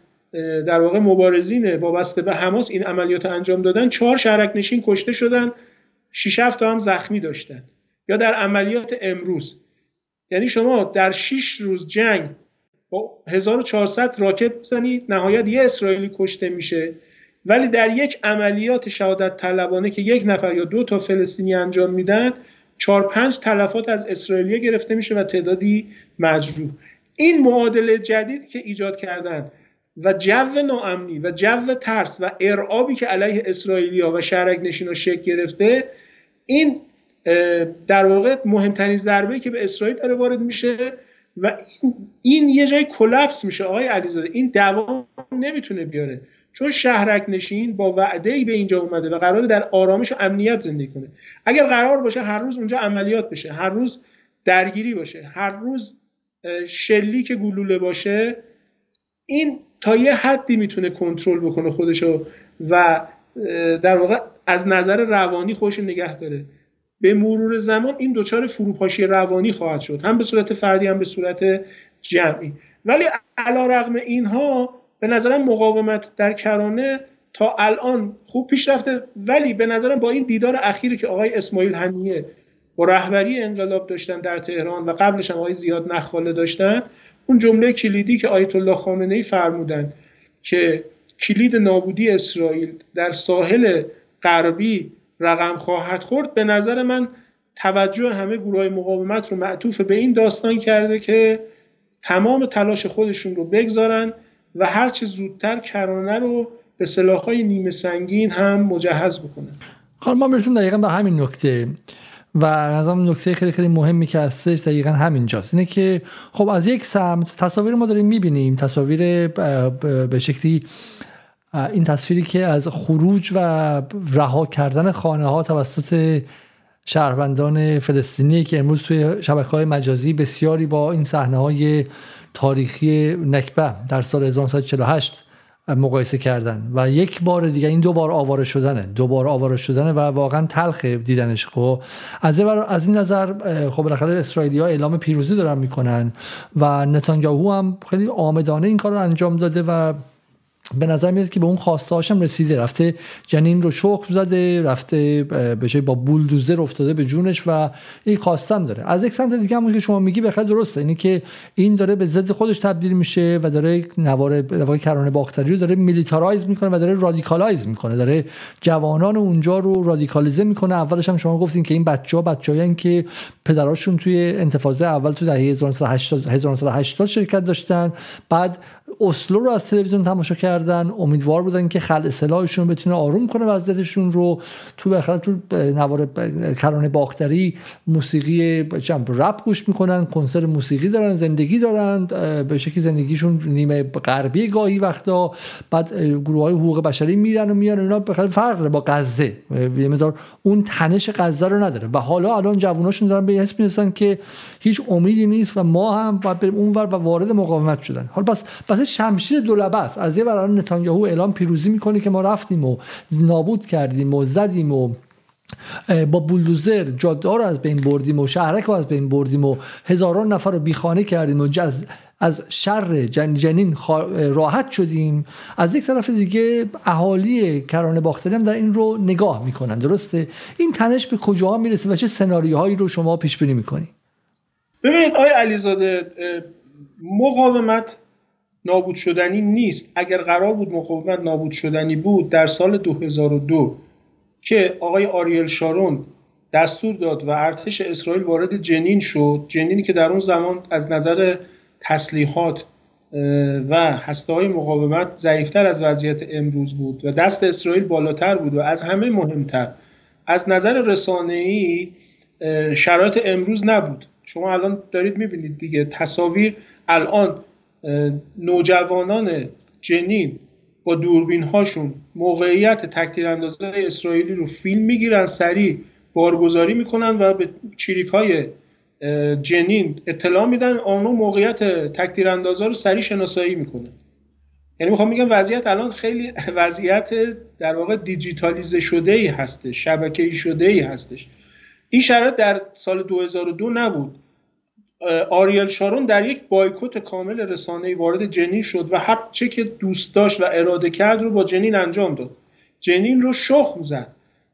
در واقع مبارزین وابسته به حماس این عملیات انجام دادن چهار شهرک نشین کشته شدن 6 تا هم زخمی داشتن. یا در عملیات امروز. یعنی شما در 6 روز جنگ با 1400 راکت بزنید نهایت یه اسرائیلی کشته میشه. ولی در یک عملیات شهادت طلبانه که یک نفر یا دو تا فلسطینی انجام میدن چهار پنج تلفات از اسرائیلی گرفته میشه و تعدادی مجروح. این معادله جدیدی که ایجاد کردن و جو ناامنی و جو ترس و ارعابی که علیه اسرائیلیا و شهرک نشینا شکل گرفته این در واقع مهمترین ضربه که به اسرائیل داره وارد میشه و این, یه جای کلپس میشه. آقای علیزاده این دوام نمی‌تونه بیاره. چون شهرک نشین با وعده ای به اینجا اومده و قرار در آرامش و امنیت زندگی کنه. اگر قرار باشه هر روز اونجا عملیات بشه هر روز درگیری باشه هر روز شلی که گلوله باشه این تا یه حدی می‌تونه کنترل بکنه خودشو و در واقع از نظر روانی خودش نگه داره. به مرور زمان این دچار فروپاشی روانی خواهد شد. هم به صورت فردی هم به صورت جمعی. ولی علا رقم اینها به نظرم مقاومت در کرانه تا الان خوب پیش رفته. ولی به نظرم با این دیدار اخیری که آقای اسماعیل هنیه با رهبری انقلاب داشتن در تهران و قبلش هم آقای زیاد نخاله داشتن اون جمله کلیدی که آیت الله خامنه ای فرمودن که کلید نابودی اسرائیل در ساحل غربی رقم خواهد خورد به نظر من توجه همه گروه مقاومت رو معطوف به این داستان کرده که تمام تلاش خودشون رو بگذارن و هرچه زودتر کرانه رو به سلاحهای نیمه سنگین هم مجهز بکنن. حالا ما برسیم دقیقا به همین نکته. و از هم نکته خیلی خیلی مهمی که هستش دقیقا همینجاست. اینه که خب از یک سمت تصاویر ما داریم می‌بینیم تصاویر به شکلی این تصویری که از خروج و رها کردن خانه ها توسط شهروندان فلسطینی که امروز توی شبکه های مجازی بسیاری با این صحنه های تاریخی نکبه در سال 1948 مقایسه کردن. و یک بار دیگه این دو بار آواره شدنه. دو بار آواره شدنه و واقعا تلخ دیدنش. خب از از این نظر خب بالاخره اسرائیلی ها اعلام پیروزی دارن می‌کنن و نتانیاهو هم خیلی عامدانه این کار رو انجام داده و به نظر میاد که به اون خواسته هاشم رسیده. رفته جنین رو شخم زده رفته به با بولدوزر افتاده به جونش و این خواستم داره. از یک سمت دیگه همون که شما میگی بخیر درسته. اینی که این داره به ضد خودش تبدیل میشه و داره نوار نوار کرانه باختری رو داره militarize می‌کنه و داره radicalize می‌کنه. داره جوانان اونجا رو رادیکالیزه می‌کنه. اولش هم شما گفتین که این بچه‌ها بچه‌ای که پدراشون توی انتفاضه اول تو دهه 1980 شرکت داشتن. بعد اسلو رو از تلویزیون تماشا کردن. امیدوار بودن که خل اصلاحشون بتونه آروم کنه وضعیتشون رو. تو بخاطر تو نوار کرانه باختری موسیقی رپ گوش می‌کنن کنسرت موسیقی دارن زندگی دارن. به شکلی زندگیشون نیمه غربی گاهی وقتا. بعد گروه های حقوق بشری میرن و میان اینا. بخاطر فرق داره با غزه. یه اون تنش غزه رو نداره. و حالا الان جووناشون دارن به اسم می‌رسن که هیچ امیدی نیست و ما هم باید بریم اونور و وارد مقاومت شدن. حالا بس بس شمشیر دولبه است از یه برای نتانیاهو اعلام پیروزی می‌کنه که ما رفتیم و نابود کردیم و زدیم و با بولدوزر جاده رو از بین بردیم و شهرک رو از بین بردیم و هزاران نفر رو بیخانه کردیم و جز از شر جن جنین راحت شدیم. از یک طرف دیگه اهالی کرانه باختری هم در این رو نگاه می‌کنن درسته؟ این تنش به کجاها می‌رسه و چه سناریوهایی رو شما پیش بینی می‌کنی؟ ببینید آقای علیزاده مقاومت نابود شدنی نیست. اگر قرار بود مقاومت نابود شدنی بود در سال 2002 که آقای آریل شارون دستور داد و ارتش اسرائیل وارد جنین شد جنینی که در اون زمان از نظر تسلیحات و هسته های مقاومت ضعیفتر از وضعیت امروز بود و دست اسرائیل بالاتر بود و از همه مهمتر. از نظر رسانه‌ای شرایط امروز نبود. شما الان دارید می‌بینید دیگه. تصاویر الان نوجوانان جنین با دوربین هاشون موقعیت تکتیر اندازه اسرائیلی رو فیلم می‌گیرن سریع بارگذاری می‌کنن و به چیریک های جنین اطلاع میدن. آنو موقعیت تکتیر اندازه رو سریع شناسایی می‌کنن. یعنی می‌خوام میگم وضعیت الان خیلی [laughs] وضعیت در واقع دیجیتالیزه شده ای هستش شبکه‌ای شده ای هستش. این شرایط در سال 2002 نبود. آریل شارون در یک بایکوت کامل رسانه‌ای وارد جنین شد و هر چه که دوست داشت و اراده کرد رو با جنین انجام داد. جنین رو شخم زد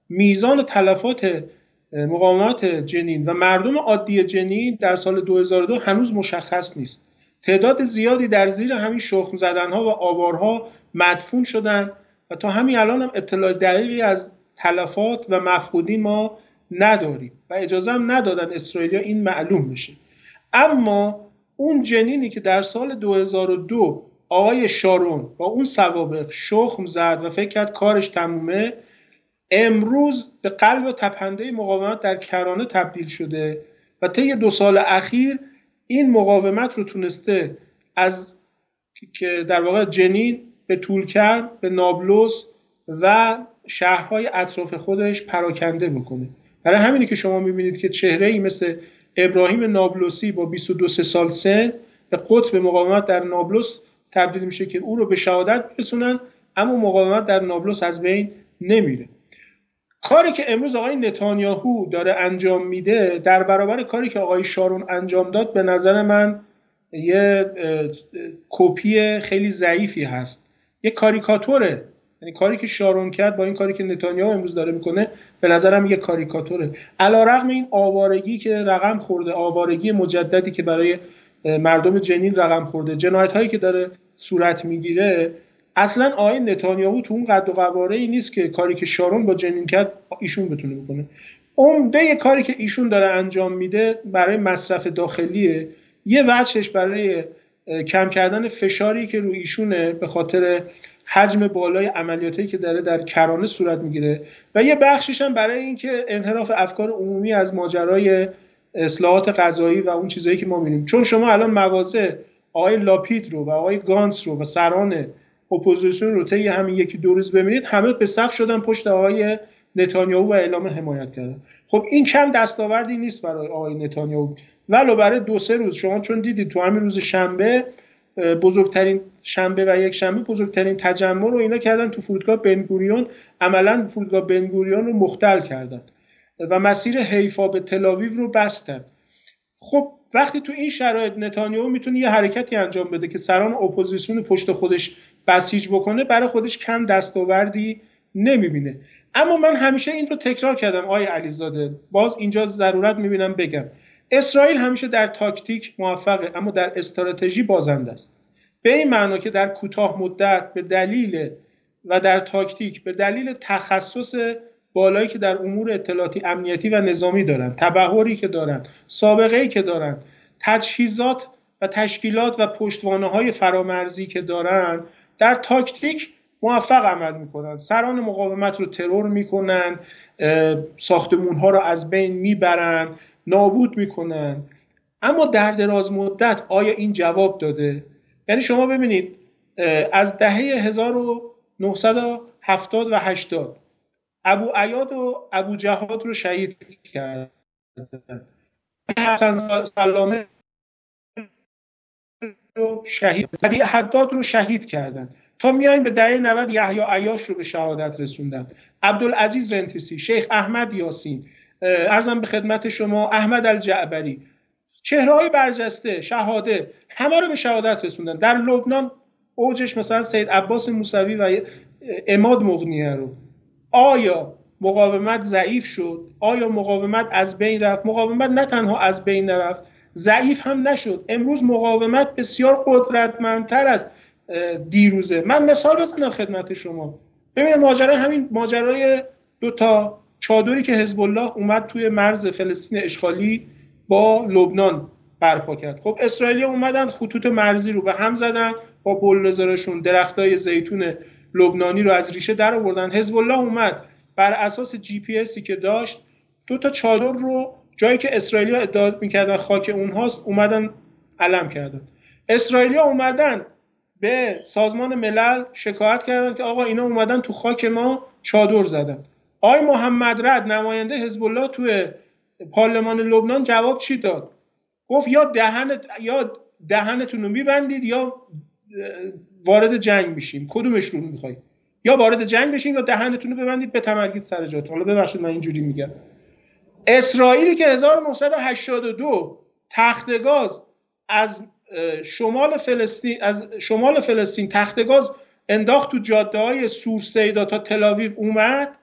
میزان تلفات مقاومت جنین و مردم عادی جنین در سال 2002 هنوز مشخص نیست. تعداد زیادی در زیر همین شخم زدنها و آوارها مدفون شدند و تا همین الان هم اطلاع دقیقی از تلفات و مفقودین ما نداریم و اجازه هم ندادن اسرائیلیا این معلوم بشه. اما اون جنینی که در سال 2002 آقای شارون با اون سوابق شخم زد و فکر کرد کارش تمومه امروز به قلب تپنده مقاومت در کرانه تبدیل شده و طی دو سال اخیر این مقاومت رو تونسته از که در واقع جنین به کرد به نابلس و شهرهای اطراف خودش پراکنده بکنه. برای همینی که شما می‌بینید که چهره ای مثل ابراهیم نابلسی با 22 سال سن به قطب مقاومت در نابلس تبدیل میشه که او رو به شهادت برسونن اما مقاومت در نابلس از بین نمیره. کاری که امروز آقای نتانیاهو داره انجام میده در برابر کاری که آقای شارون انجام داد به نظر من یه کپی خیلی ضعیفی هست. یه کاریکاتوره. یعنی کاری که شارون کرد با این کاری که نتانیاهو امروز داره می‌کنه به نظرم یه کاریکاتوره. علیرغم این آوارگی که رقم خورده آوارگی مجددی که برای مردم جنین رقم خورده جنایت هایی که داره صورت می‌گیره اصلا آقای نتانیاهو تو اون قد و قواره ای نیست که کاری که شارون با جنین کرد ایشون بتونه بکنه. عمده کاری که ایشون داره انجام میده برای مصرف داخلیه. یه وجهش برای کم کردن فشاری که روی ایشونه به خاطر حجم بالای عملیاتی که داره در کرانه صورت می‌گیره و یه بخشش هم برای اینکه انحراف افکار عمومی از ماجرای اصلاحات قضایی و اون چیزایی که ما می‌بینیم. چون شما الان مواضع آقای لاپید رو و آقای گانس رو و سران اپوزیسیون رو طی همین یکی دو روز ببینید همه به صف شدن پشت آقای نتانیاهو و اعلام حمایت کردن. خب این کم دستاوردی نیست برای آقای نتانیاهو. ولو برای دو سه روز. شما چون دیدید تو همین روز شنبه بزرگترین شنبه و یک شنبه بزرگترین تجمع رو اینا کردن تو فرودگاه بنگوریون عملا فرودگاه بنگوریون رو مختل کردن و مسیر حیفا به تلاویو رو بستن. خب وقتی تو این شرایط نتانیاهو می‌تونه یه حرکتی انجام بده که سران اپوزیسیون پشت خودش بسیج بکنه برای خودش کم دستاوردی نمی‌بینه. اما من همیشه این رو تکرار کردم. آقای علیزاده باز اینجا ضرورت می‌بینم بگم. اسرائیل همیشه در تاکتیک موفقه اما در استراتژی بازنده است. به این معنا که در کوتاه مدت به دلیل و در تاکتیک به دلیل تخصص بالایی که در امور اطلاعاتی امنیتی و نظامی دارن تبهری که دارن سابقه ای که دارن تجهیزات و تشکیلات و پشتوانه های فرامرزی که دارن در تاکتیک موفق عمل می‌کنن سران مقاومت رو ترور می‌کنن ساختمون ها رو از بین می‌برن نابود می‌کنن. اما در دراز مدت آیا این جواب داده؟ یعنی شما ببینید از دهه 1970 و 80 ابو عیاد و ابو جهاد رو شهید کردن. حسن سلامه رو شهید حداد رو شهید کردن. تا میایم به دهه 90 یحیی عیاش رو به شهادت رسوندن. عبدالعزیز رنتسی شیخ احمد یاسین ارزم به خدمت شما احمد الجعبری. چهره های برجسته شهاده همه رو به شهادت رسوندن. در لبنان اوجش مثلا سید عباس موسوی و اماد مغنیه رو. آیا مقاومت ضعیف شد؟ آیا مقاومت از بین رفت؟ مقاومت نه تنها از بین نرفت ضعیف هم نشد. امروز مقاومت بسیار قدرتمندتر از دیروزه. من مثال بزنم خدمت شما. ببینید ماجرا همین ماجرای دو تا چادری که حزب الله اومد توی مرز فلسطین اشغالی با لبنان برپا کرد. خب اسرائیلی اومدن خطوط مرزی رو به هم زدن با بلدوزرشون درختای زیتون لبنانی رو از ریشه در آوردن. حزب الله اومد بر اساس جی پی اسی که داشت دو تا چادر رو جایی که اسرائیلی ادعا می‌کردن خاک اونهاست اومدن علم کردن. اسرائیلی اومدن به سازمان ملل شکایت کردن که آقا اینا اومدن تو خاک ما چادر زدن. آقای محمد رد نماینده حزب الله توی پارلمان لبنان جواب چی داد؟ گفت یا دهن یا دهنتون رو میبندید یا وارد جنگ میشیم. کدومش رو می‌خواید؟ یا وارد جنگ بشین یا دهنتون رو ببندید به تمرگید سر جاتون. حالا ببخشید من اینجوری میگم. اسرائیلی که 1982 تخت گاز از شمال فلسطین از شمال فلسطین تخت گاز انداخت تو جاده های سورسیدا تا تلاویو اومد.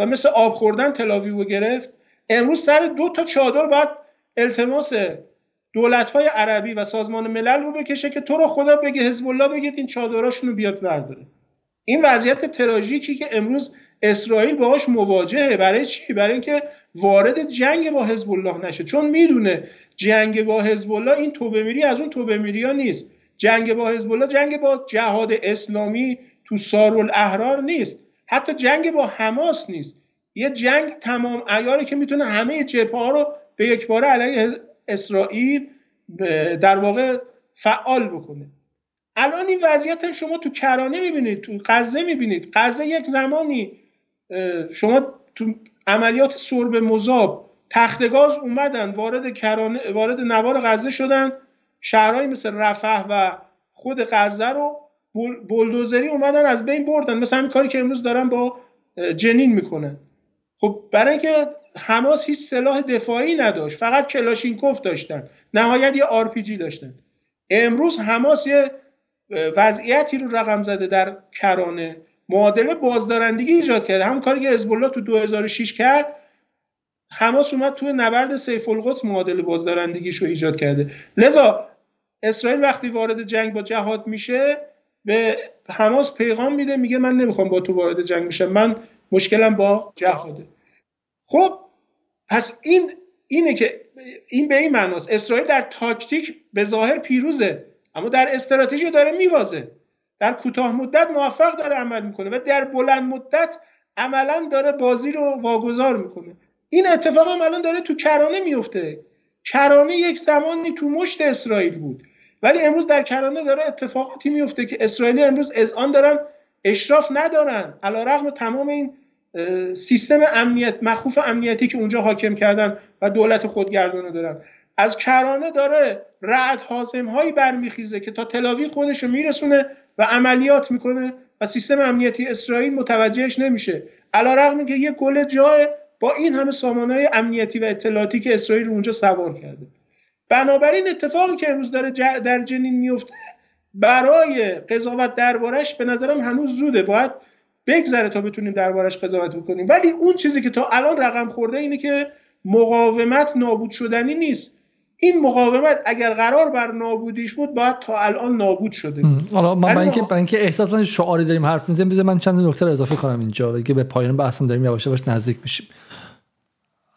و مثل آب خوردن تلاویو رو گرفت. امروز سر دو تا چادر باید التماس دولت های عربی و سازمان ملل رو بکشه که تو رو خدا بگه حزب الله بگید این چادراشون رو بیاد برداره. این وضعیت تراژیکی که امروز اسرائیل باهاش مواجهه برای چی؟ برای اینکه وارد جنگ با حزب الله نشه. چون می‌دونه جنگ با حزب الله این توبه میری از اون توبه میری ها نیست. جنگ با حزب الله جنگ با جهاد اسلامی تو سارالاحرار نیست. حتی جنگ با حماس نیست. یه جنگ تمام ایاره که می‌تونه همه جبهه ها رو به یک باره علیه اسرائیل در واقع فعال بکنه. الان این وضعیت شما تو کرانه می‌بینید تو غزه می‌بینید. غزه یک زمانی شما تو عملیات سرب مذاب تختگاز اومدن وارد کرانه وارد نوار غزه شدن. شهرهایی مثل رفح و خود غزه رو بولدوزری اومدن از بین بردن. مثل همین کاری که امروز دارن با جنین می‌کنن. خب برای اینکه حماس هیچ سلاح دفاعی نداشت. فقط کلاشینکوف داشتن. نهایت یه آرپیجی داشتن. امروز حماس یه وضعیتی رو رقم زده در کرانه. معادله بازدارندگی ایجاد کرده. همون کاری که حزب تو 2006 کرد حماس اومد توی نبرد سیف القدس معادله بازدارندگیش رو ایجاد کرده. لذا اسرائیل وقتی وارد جنگ با جهاد میشه به حماس پیغام میده میگه من نمی‌خوام با تو وارد جنگ بشم من مشکلم با جهاده. خب پس این اینه که این به این معناست. اسرائیل در تاکتیک به ظاهر پیروزه اما در استراتژی داره میوازه. در کوتاه مدت موفق داره عمل می‌کنه و در بلند مدت عملا داره بازی رو واگذار می‌کنه. این اتفاق هم الان داره تو کرانه میفته. کرانه یک زمانی تو مشت اسرائیل بود. ولی امروز در کرانه داره اتفاقاتی میفته که اسرائیلی امروز از آن دارن اشراف ندارن. علا رغم تمام این سیستم امنیت مخوف امنیتی که اونجا حاکم کردن و دولت خودگردانه دارن. از کرانه داره رعد حازم هایی برمیخیزه که تا تلاوی خودش رو میرسونه و عملیات می‌کنه و سیستم امنیتی اسرائیل متوجهش نمیشه. علا رغم که یه گل جای با این همه سامانه امنیتی و اطلاعاتی که اسرائیل اونجا سوار کرده. بنابراین اتفاقی که امروز داره در جنین میفته برای قضاوت دربارش به نظرم هنوز زوده. باید بگذره تا بتونیم دربارش قضاوت بکنیم. ولی اون چیزی که تا الان رقم خورده اینه که مقاومت نابود شدنی نیست. این مقاومت اگر قرار بر نابودیش بود باید تا الان نابود شده. حالا من با اینکه اینکه احساسا شعاری داریم حرف می‌زنیم بذار من چند نکته اضافه کنم اینجا. که به پایان بحثم داریم یواش یواش نزدیک میشیم.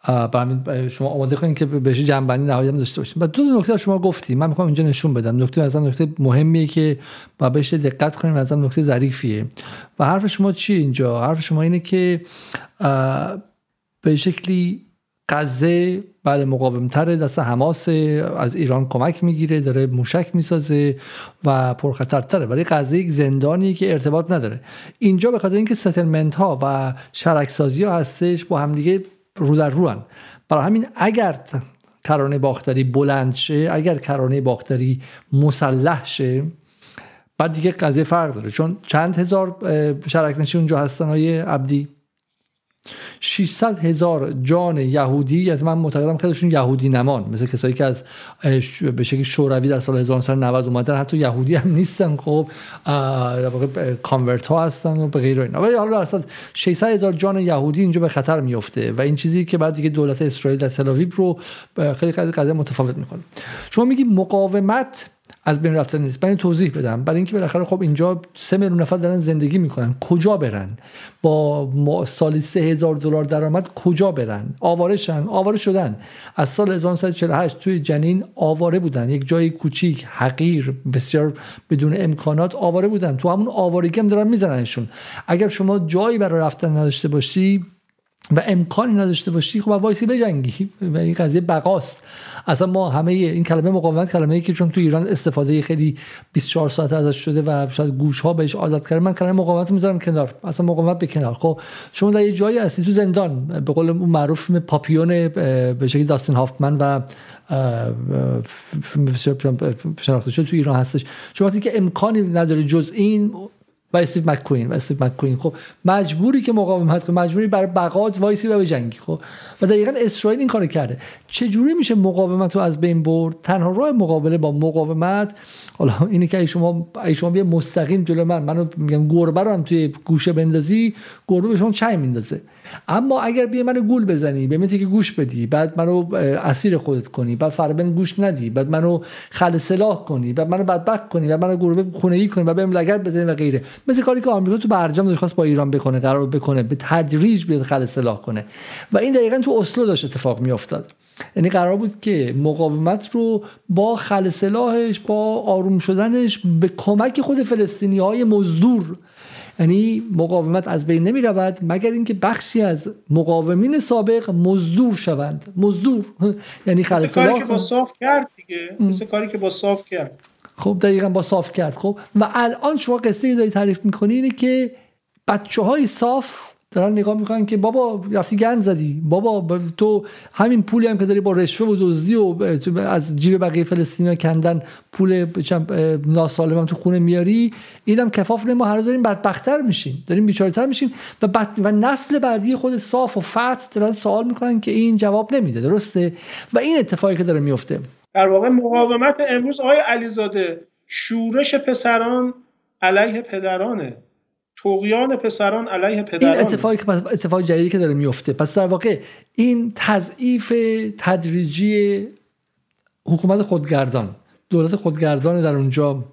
برای شما آماده کنید که بهش جنبندی نهایی هم داشته باشیم. و دو نکته شما گفتی من می‌خوام اینجا نشون بدم. نکته از نکته مهمیه که با بهش دقت کنیم از نکته ظریفیه. و حرف شما چیه اینجا؟ حرف شما اینه که به شکلی غزه بعد مقاومتر دست حماس از ایران کمک می‌گیره داره موشک می‌سازه و پرخطرتره. ولی غزه یک زندانی که ارتباط نداره. اینجا به خاطر اینکه ستلمنت ها و شرکسازی ها هستش با همدیگه رو در رو هن. برای همین اگر کرانه باختری بلند شه اگر کرانه باختری مسلح شه بعد دیگه قضیه فرق داره چون چند هزار شرک نشین اونجا هستن های عبدی 600 هزار جان یهودی یعنی من معتقدم خیلیشون یهودی نمان مثل کسایی که از به شکل شوروی در سال 1990 اومدن حتی یهودی هم نیستن خب در کانورت ها هستن و به غیر اینا. ولی حالا اصلا 600 هزار جان یهودی اینجا به خطر میفته و این چیزی که بعد دیگه دولت اسرائیل در تل رو خیلی قضیه متفاوت می‌کنه. شما میگی مقاومت از بین رفتن نیست. برای توضیح بدم. برای اینکه بالاخره خب اینجا سه میلیون نفر دارن زندگی می‌کنن. کجا برن؟ با سالی سه هزار دلار درآمد کجا برن؟ آوارشن. آواره شدن. از سال 1948 توی جنین آواره بودن. یک جای کوچیک حقیر بسیار بدون امکانات آواره بودن. تو همون آوارگی هم دارن میزننشون. اگر شما جایی برای رفتن نداشته باشی و امکانی نداشته باشی خب وایسی بجنگی. و این قضیه بقاست. اصلا ما همه این کلمه مقاومت کلمه ای که چون تو ایران استفاده خیلی 24 ساعت ازش شده و شاید گوش ها بهش عادت کرده من کلمه مقاومت می‌ذارم کنار. اصلا مقاومت به کنار. خب شما در یه جایی هستی تو زندان به قول اون معروف پاپیون به شکلی داستین هافمن و شناخته شده تو ایران هستش. شما وقتی که امکانی نداره جز این و استیو مکوین و استیو مکوین خب مجبوری که مقاومت کنی مجبوری برای بقات وایسی و بجنگی. خب و دقیقا اسرائیل این کارو کرده. چه جوری میشه مقاومت رو از بین برد؟ تنها راه مقابله با مقاومت حالا اینی که شما ای شما بیا مستقیم جلو من منو میگم گربه رو هم توی گوشه بندازی گربه به شما چای میندازه. اما اگر بیا منو گول بزنی به که گوش بدی بعد منو اسیر خودت کنی بعد فربن گوش ندی بعد منو خل سلاح کنی بعد منو بدبخت کنی بعد منو گربه خونه ای کنی بعد بهم لگد بزنی و غیره. مثل کاری که آمریکا تو برجام داشت با ایران بکنه قرار بکنه به تدریج بیاد خل سلاح کنه. و این دقیقا تو اسلو داشت اتفاق میافتاد. یعنی قرار بود که مقاومت رو با خل سلاحش با آروم شدنش به کمک خود فلسطینی های مزدور. یعنی مقاومت از بین نمی رود مگر اینکه بخشی از مقاومین سابق مزدور شوند. مزدور. [laughs] یعنی خل کاری که با صاف کرد دیگه. مثل کاری که با صاف کرد. خب دقیقا با صاف کرد خب. و الان شما قصه داری تعریف می‌کنی اینه که بچه های صاف دارن نگاه می‌کنن که بابا رفتی گند زدی بابا تو همین پولی هم که داری با رشوه و دزدی و از جیب بقیه فلسطینیا کندن پول ناسالم هم تو خونه میاری اینم کفاف ما هر روز داریم بدبختتر میشیم داریم بیچاره‌تر میشیم. و, و نسل بعدی خود صاف و فتح دارن سوال می‌کنن که این جواب نمیده درسته؟ و این اتفاقی که داره میفته در واقع مقاومت امروز آقای علیزاده شورش پسران علیه پدرانه. توقیان پسران علیه پدران این اتفاقی که اتفاق جدیدی که داره میفته. پس در واقع این تضعیف تدریجی حکومت خودگردان دولت خودگردان در اونجا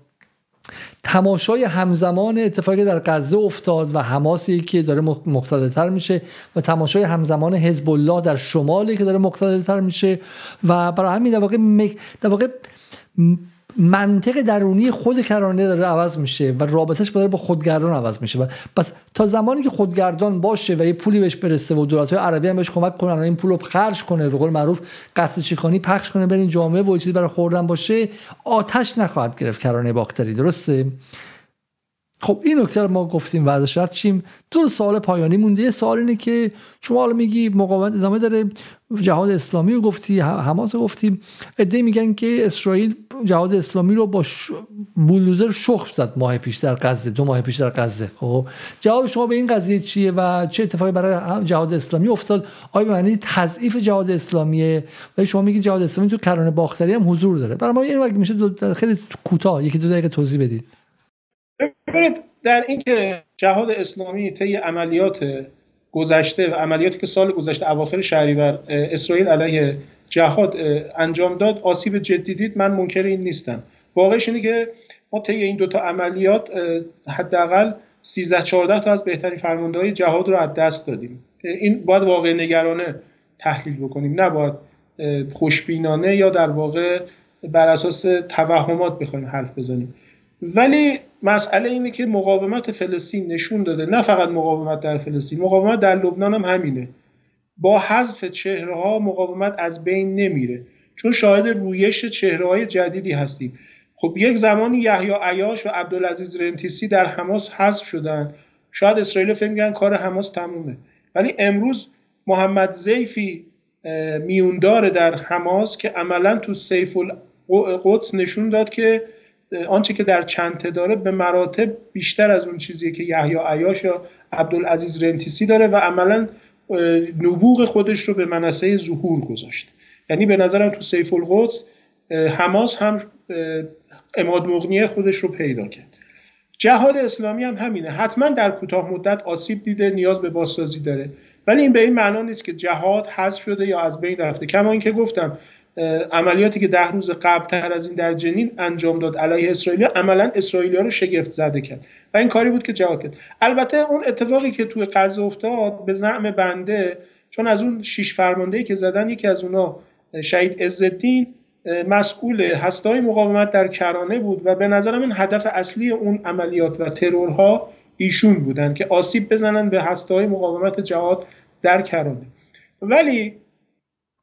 تماشای همزمان اتفاقی در غزه افتاد و حماسی که داره مقتدرتر میشه و تماشای همزمان حزب الله در شمالی که داره مقتدرتر میشه و برای همین در واقع, در واقع منطق درونی خود کرانه داره عوض میشه و رابطش داره با خودگردان عوض میشه. و پس تا زمانی که خودگردان باشه و یه پولی بهش برسه و دولت های عربی هم بهش کمک کنن و این پول رو خرج کنه به قول معروف قصد چیکانی پخش کنه بین جامعه و چیزی برای خوردن باشه آتش نخواهد گرفت کرانه باختری درسته؟ خب این نکته ما گفتیم و ازش چیم دو سوال پایانی مونده. یه سوال اینه که شما حالا میگی مقاومت ادامه داره. جهاد اسلامی رو گفتی حماس رو گفتی عده میگن که اسرائیل جهاد اسلامی رو با ش... بولوزر شخم زد ماه پیش در غزه دو ماه پیش در غزه. خب جواب شما به این قضیه چیه و چه اتفاقی برای جهاد اسلامی افتاد؟ آیا به معنی تضعیف جهاد اسلامیه؟ و شما میگی جهاد اسلامی تو کرانه باختری هم حضور داره. برای ما این میشه خیلی کوتاه یکی دو دقیقه توضیح بدید. ببینید در اینکه جهاد اسلامی طی عملیات گذشته و عملیاتی که سال گذشته اواخر شهریور اسرائیل علیه جهاد انجام داد آسیب جدی دید من منکر این نیستم. واقعش اینه که ما طی این دوتا عملیات حداقل 13 14 تا از بهترین فرمانده جهاد رو از دست دادیم. این باید واقع نگرانه تحلیل بکنیم نباید خوشبینانه یا در واقع بر اساس توهمات بخوایم حرف بزنیم. ولی مسئله اینه که مقاومت فلسطین نشون داده نه فقط مقاومت در فلسطین مقاومت در لبنان هم همینه. با حذف چهره ها مقاومت از بین نمیره. چون شاهد رویش چهره های جدیدی هستیم. خب یک زمانی یحیی عیاش و عبدالعزیز رنتیسی در حماس حذف شدن. شاید اسرائیل فکر میگن کار حماس تمومه. ولی امروز محمد زیفی میوندار در حماس که عملا تو سیف القدس نشون داد که آنچه که در چنته داره به مراتب بیشتر از اون چیزی که یحیی عیاش یا عبدالعزیز رنتیسی داره و عملا نبوغ خودش رو به منصه ظهور گذاشت. یعنی به نظرم تو سیف القدس حماس هم اماد مغنیه خودش رو پیدا کرد. جهاد اسلامی هم همینه. حتما در کوتاه مدت آسیب دیده نیاز به بازسازی داره. ولی این به این معنا نیست که جهاد حذف شده یا از بین رفته. کما اینکه گفتم عملیاتی که ده روز قبل تر از این در جنین انجام داد علیه اسرائیل عملا اسرائیلیا رو شگفت زده کرد. و این کاری بود که جواب کرد البته اون اتفاقی که توی غزه افتاد به زعم بنده چون از اون شش فرمانده که زدن یکی از اونا شهید عزالدین مسئول هستای مقاومت در کرانه بود و به نظرم این هدف اصلی اون عملیات و ترورها ایشون بودن که آسیب بزنن به هستای مقاومت جهاد در کرانه. ولی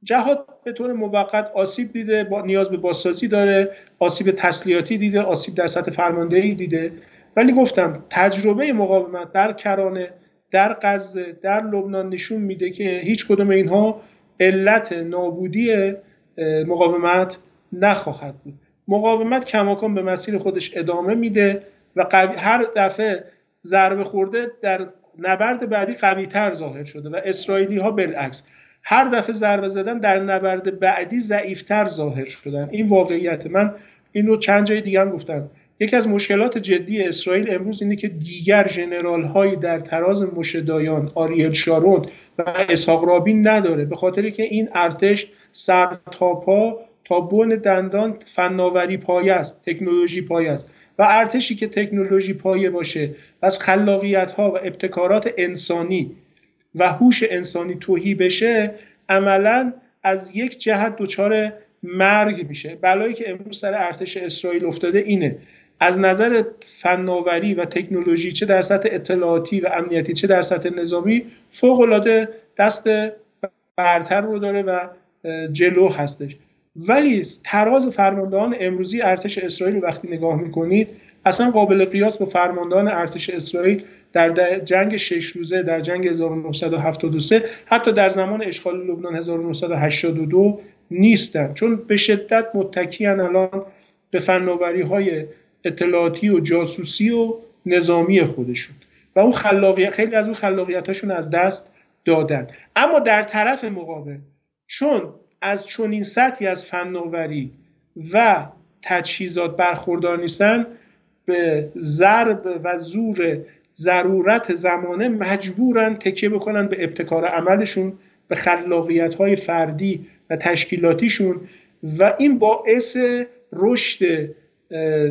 جهاد به طور موقت آسیب دیده با نیاز به بازسازی داره آسیب تسلیحاتی دیده آسیب در سطح فرماندهی دیده. ولی گفتم تجربه مقاومت در کرانه در غزه در لبنان نشون میده که هیچ کدوم اینها علت نابودی مقاومت نخواهد بود. مقاومت کماکان به مسیر خودش ادامه میده و هر دفعه ضربه خورده در نبرد بعدی قوی تر ظاهر شده و اسرائیلی ها بالعکس. هر دفعه ضربه زدن در نبرد بعدی ضعیفتر ظاهر شدن. این واقعیت. من این رو چند جای دیگه هم گفتم. یکی از مشکلات جدی اسرائیل امروز اینه که دیگر ژنرال هایی در تراز مشدایان آریل شارون و اسحاق رابین نداره. به خاطر که این ارتش سر تا پا تا بن دندان فناوری پایه است تکنولوژی پایه است. و ارتشی که تکنولوژی پایه باشه و از خلاقیت ها و ابتکارات انسانی و هوش انسانی توهی بشه عملا از یک جهت دچار مرگ میشه. بلایی که امروز سر ارتش اسرائیل افتاده اینه. از نظر فناوری و تکنولوژی چه در سطح اطلاعاتی و امنیتی چه در سطح نظامی فوق العاده دست برتر رو داره و جلو هستش. ولی تراز فرماندهان امروزی ارتش اسرائیل وقتی نگاه می‌کنید اصلا قابل قیاس با فرماندهان ارتش اسرائیل در جنگ شش روزه در جنگ 1973 حتی در زمان اشغال لبنان 1982 نیستن. چون به شدت متکیان الان به فناوری های اطلاعاتی و جاسوسی و نظامی خودشون. و اون خلاقیت خیلی از اون خلاقیتاشون از دست دادن. اما در طرف مقابل چون از چنین سطحی از فناوری و تجهیزات برخوردار نیستن به ضرب و زور ضرورت زمانه مجبورن تکیه بکنن به ابتکار عملشون به خلاقیت های فردی و تشکیلاتیشون و این باعث رشد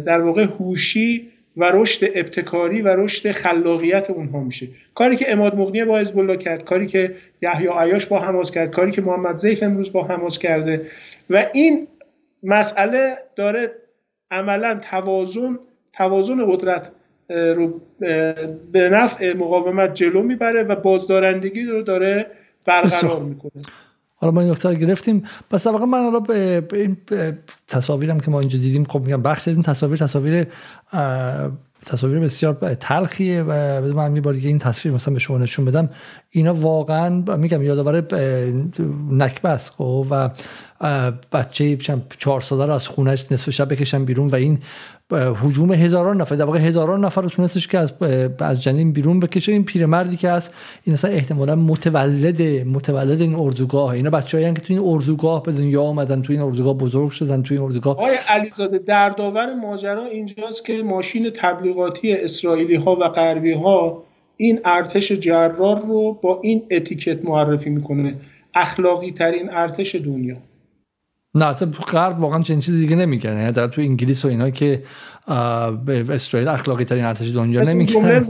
در واقع هوشی و رشد ابتکاری و رشد خلاقیت اونها میشه. کاری که اماد مغنی با حزب کرد کاری که یحیی عیاش با حماس کرد کاری که محمد زیف امروز با حماس کرده و این مسئله داره عملا توازن توازن قدرت رو به نفع مقاومت جلو می‌بره و بازدارندگی رو داره برقرار می‌کنه. حالا ما این نکته رو گرفتیم. پس واقعا من حالا به این تصاویرم که ما اینجا دیدیم خب میگم بخش از این تصاویر تصاویر تصاویر بسیار تلخیه و من یه بار این تصویر مثلا به شما نشون بدم. اینا واقعا میگم یادآور نکبه است خب و بچه چهار ساله رو از خونش نصف شب بکشن بیرون و این حجوم هزاران نفر در واقع هزاران نفر رو تونستش که از از جنین بیرون بکشه. این پیرمردی که هست این اصلا احتمالا متولد متولد این اردوگاه اینا بچه‌ای که تو این اردوگاه به دنیا آمدن تو این اردوگاه بزرگ شدن تو این اردوگاه. آقای علیزاده دردآور ماجرا اینجاست که ماشین تبلیغاتی اسرائیلی ها و غربی ها این ارتش جرار رو با این اتیکت معرفی می‌کنه. اخلاقی ترین ارتش دنیا. نه اصلا غرب واقعا چنین چیزی دیگه نمیگن یعنی در تو انگلیس و اینا که به اسرائیل اخلاقی ترین ارتش دنیا نمیگن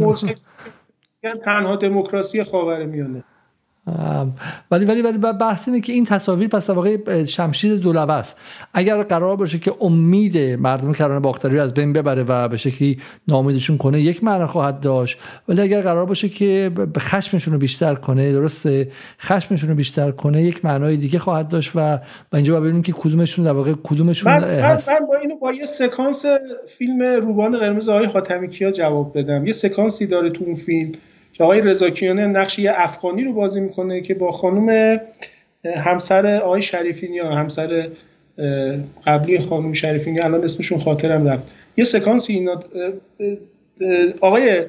[laughs] تنها دموکراسی خاورمیانه. ولی ولی ولی بحث اینه که این تصاویر پس واقع شمشیر دولبه است. اگر قرار باشه که امید مردم کرانه باختری از بین ببره و به شکلی ناامیدشون کنه یک معنی خواهد داشت. ولی اگر قرار باشه که به خشمشون رو بیشتر کنه درسته؟ خشمشون رو بیشتر کنه یک معنای دیگه خواهد داشت و اینجا ببینیم که کدومشون در واقع کدومشون من, هست. من, با اینو با یه سکانس فیلم روبان قرمز آقای حاتمی کیا جواب بدم. یه سکانسی داره تو اون فیلم. که آقای رضاکیانه نقش یه افغانی رو بازی می‌کنه که با خانم همسر آقای شریفینی یا همسر قبلی خانم شریفینی الان اسمشون خاطرم رفت. یه سکانسی اینا آقای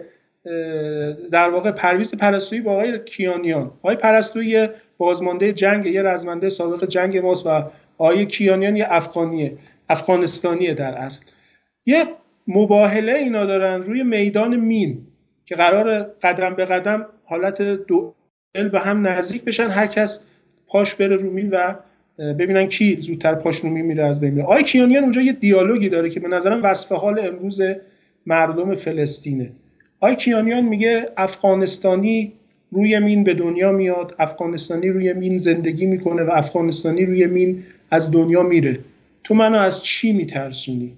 در واقع پرویز پرستویی با آقای کیانیان. آقای پرستویی بازمانده جنگ یه رزمنده سابق جنگ ماست و آقای کیانیان یه افغانیه افغانستانیه در اصل. یه مباهله اینا دارن روی میدان مین. که قرار قدم به قدم حالت دو به هم نزدیک بشن هر کس پاش بره رو میل و ببینن کی زودتر پاش رو میره از بین آی کیانیان اونجا یه دیالوگی داره که به نظرم وصف حال امروز مردم فلسطینه. آی کیانیان میگه افغانستانی روی مین به دنیا میاد افغانستانی روی مین زندگی می‌کنه و افغانستانی روی مین از دنیا میره. تو منو از چی میترسونی؟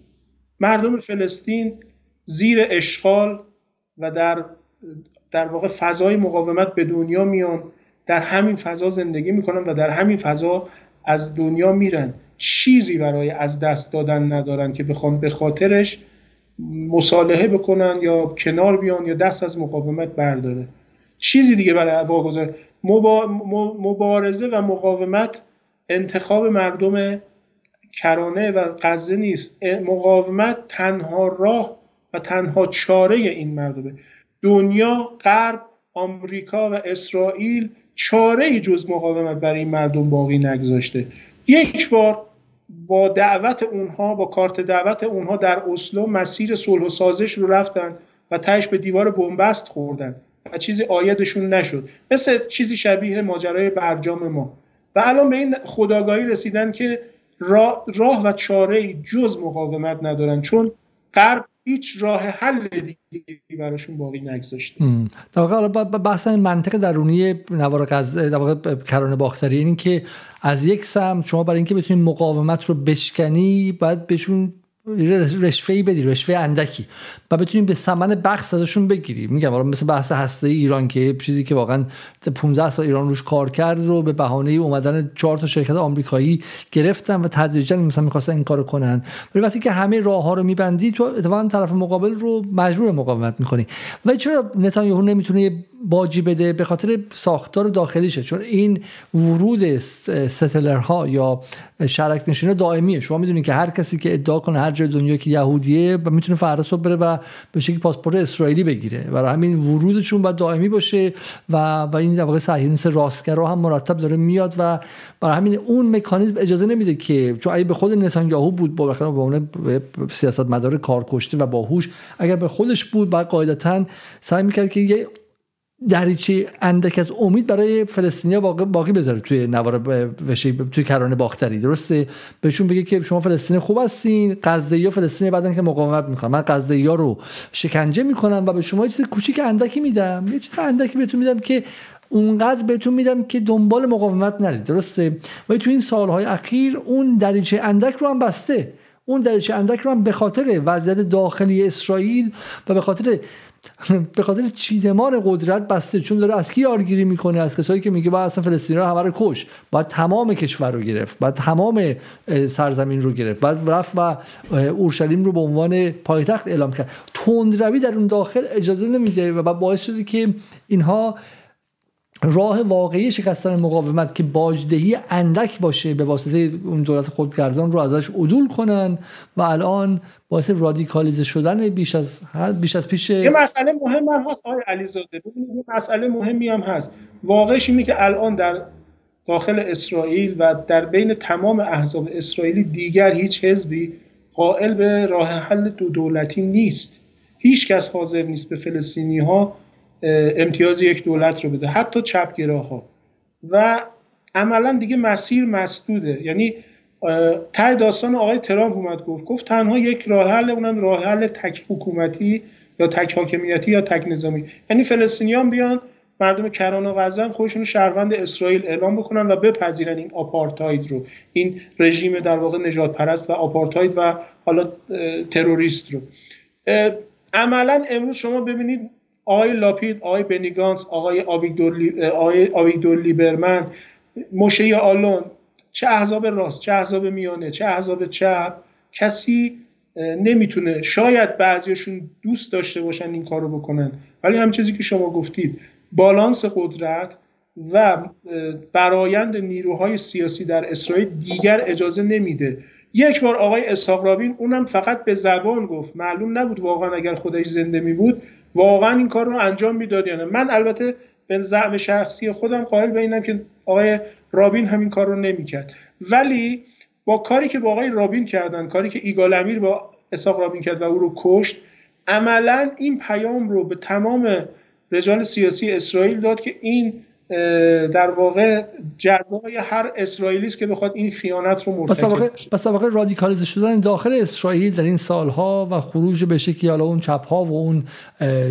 مردم فلسطین زیر اشغال و در در واقع فضای مقاومت به دنیا میان در همین فضا زندگی می‌کنن و در همین فضا از دنیا میرن. چیزی برای از دست دادن ندارن که بخوان به خاطرش مصالحه بکنن یا کنار بیان یا دست از مقاومت برداره. چیزی دیگه برای واگذار. مبارزه و مقاومت انتخاب مردم کرانه و غزه نیست. مقاومت تنها راه و تنها چاره این مردمه. دنیا غرب آمریکا و اسرائیل چاره جز مقاومت برای این مردم باقی نگذاشته. یک بار با دعوت اونها با کارت دعوت اونها در اسلو مسیر صلح و سازش رو رفتن و تهش به دیوار بنبست خوردن و چیزی آیدشون نشد. مثل چیزی شبیه ماجرای برجام ما. و الان به این خداگاهی رسیدن که راه, و چاره جز مقاومت ندارن. چون غرب هیچ راه حل دیگه براشون باقی نگذاشته. در واقع بحث این منطق درونی نوار غزه در واقع کرانه باختری این که از یک سمت شما برای اینکه بتونید مقاومت رو بشکنی باید بهشون رشوه بدی رشوه اندکی. و بتونیم به ثمن بخش ازشون بگیری. میگم مثل بحث هسته ایران که چیزی که واقعا 15 سال ایران روش کار کرد رو به بهانه اومدن چهار تا شرکت آمریکایی گرفتن و تدریجا مثلا می‌خواستن این کارو کنن. ولی وقتی که همه راه ها رو میبندی تو اتفاقا طرف مقابل رو مجبور مقاومت می‌کنی. و چرا نتانیاهو نمی‌تونه باجی بده به خاطر ساختار داخلیشه. چون این ورود ستلرها یا شرک نشینه دائمیه. شما می‌دونید که هر کسی که ادعا کنه هر جای دنیا که یهودیه می‌تونه فردا صبح بره و به شکلی پاسپورت اسرائیلی بگیره. برای همین ورودشون باید دائمی باشه و و این در واقع صهیونیست راستگرا هم مرتب داره میاد و برای همین اون مکانیزم اجازه نمیده که چون اگه به خود نتانیاهو بود با به اون سیاست مدار کارکشته و باهوش اگر به خودش بود بعد قاعدتا سعی می‌کرد که یه دریچه اندک از امید برای فلسطینیا باقی, باقی بذاره توی نوار توی کرانه باختری درسته؟ بهشون بگه که شما فلسطین خوب هستین غزه یا فلسطین بعدن که مقاومت می‌کنن. من غزه ها رو شکنجه می‌کنم و به شما یه چیز کوچیک اندکی میدم. یه چیز اندکی بهتون میدم که اونقدر بهتون میدم که دنبال مقاومت نرید. درسته؟ ولی تو این سالهای اخیر اون دریچه اندک رو هم بسته. اون دریچه اندک رو هم به خاطر وضعیت داخلی اسرائیل و به خاطر [laughs] به خاطر چیدمان قدرت بسته چون داره از کی یارگیری می‌کنه؟ از کسایی که میگه باید اصلا فلسطین رو همه رو کش. باید تمام کشور رو گرفت. باید تمام سرزمین رو گرفت. بعد رفت و اورشلیم رو به عنوان پایتخت اعلام کرد. تندروی در اون داخل اجازه نمیده و باعث شده که اینها راه واقعی شکستن مقاومت که باجدهی اندک باشه به واسطه اون دولت خودگردان رو ازش عدول کنن و الان باعث رادیکالیزه شدن بیش از بیش از پیش یه مسئله مهم هم هست آقای علیزاده. یه مسئله مهمی هم هست. واقعش اینه که الان در داخل اسرائیل و در بین تمام احزاب اسرائیلی دیگر هیچ حزبی قائل به راه حل دو دولتی نیست. هیچ کس حاضر نیست به فلسطینی ها امتیاز یک دولت رو بده. حتی چپگراها و عملا دیگه مسیر مسدوده. یعنی ته داستان آقای ترامپ اومد گفت گفت تنها یک راه حل اونم راه حل تک حکومتی یا تک حاکمیتی یا تک نظامی. یعنی فلسطینیان بیان مردم کران و غزه خودشون شهروند اسرائیل اعلام بکنن و بپذیرن این آپارتاید رو. این رژیم در واقع نجات پرست و آپارتاید و حالا تروریست رو. عملا امروز شما ببینید آقای لاپید آقای بنیگانس آقای آویگدور, لیبرمن مشه آلون چه احزاب راست چه احزاب میانه چه احزاب چپ کسی نمی‌تونه. شاید بعضیشون دوست داشته باشن این کارو بکنن. ولی هم چیزی که شما گفتید بالانس قدرت و برایند نیروهای سیاسی در اسرائیل دیگر اجازه نمیده. یک بار آقای اسحاق رابین اونم فقط به زبان گفت. معلوم نبود واقعا اگر خودش زنده می بود واقعا این کار رو انجام می‌داد یا نه. من البته به زعم شخصی خودم قائل به اینم که آقای رابین همین کار رو نمی‌کرد. ولی با کاری که با آقای رابین کردن کاری که ایگال امیر با اسحاق رابین کرد و او رو کشت عملا این پیام رو به تمام رجال سیاسی اسرائیل داد که این در واقع جزای هر اسرائیلی است که بخواد این خیانت رو مرتکب پس واقع رادیکالیزه شدن داخل اسرائیل در این سالها و خروج به شکلی حالا اون چپ ها و اون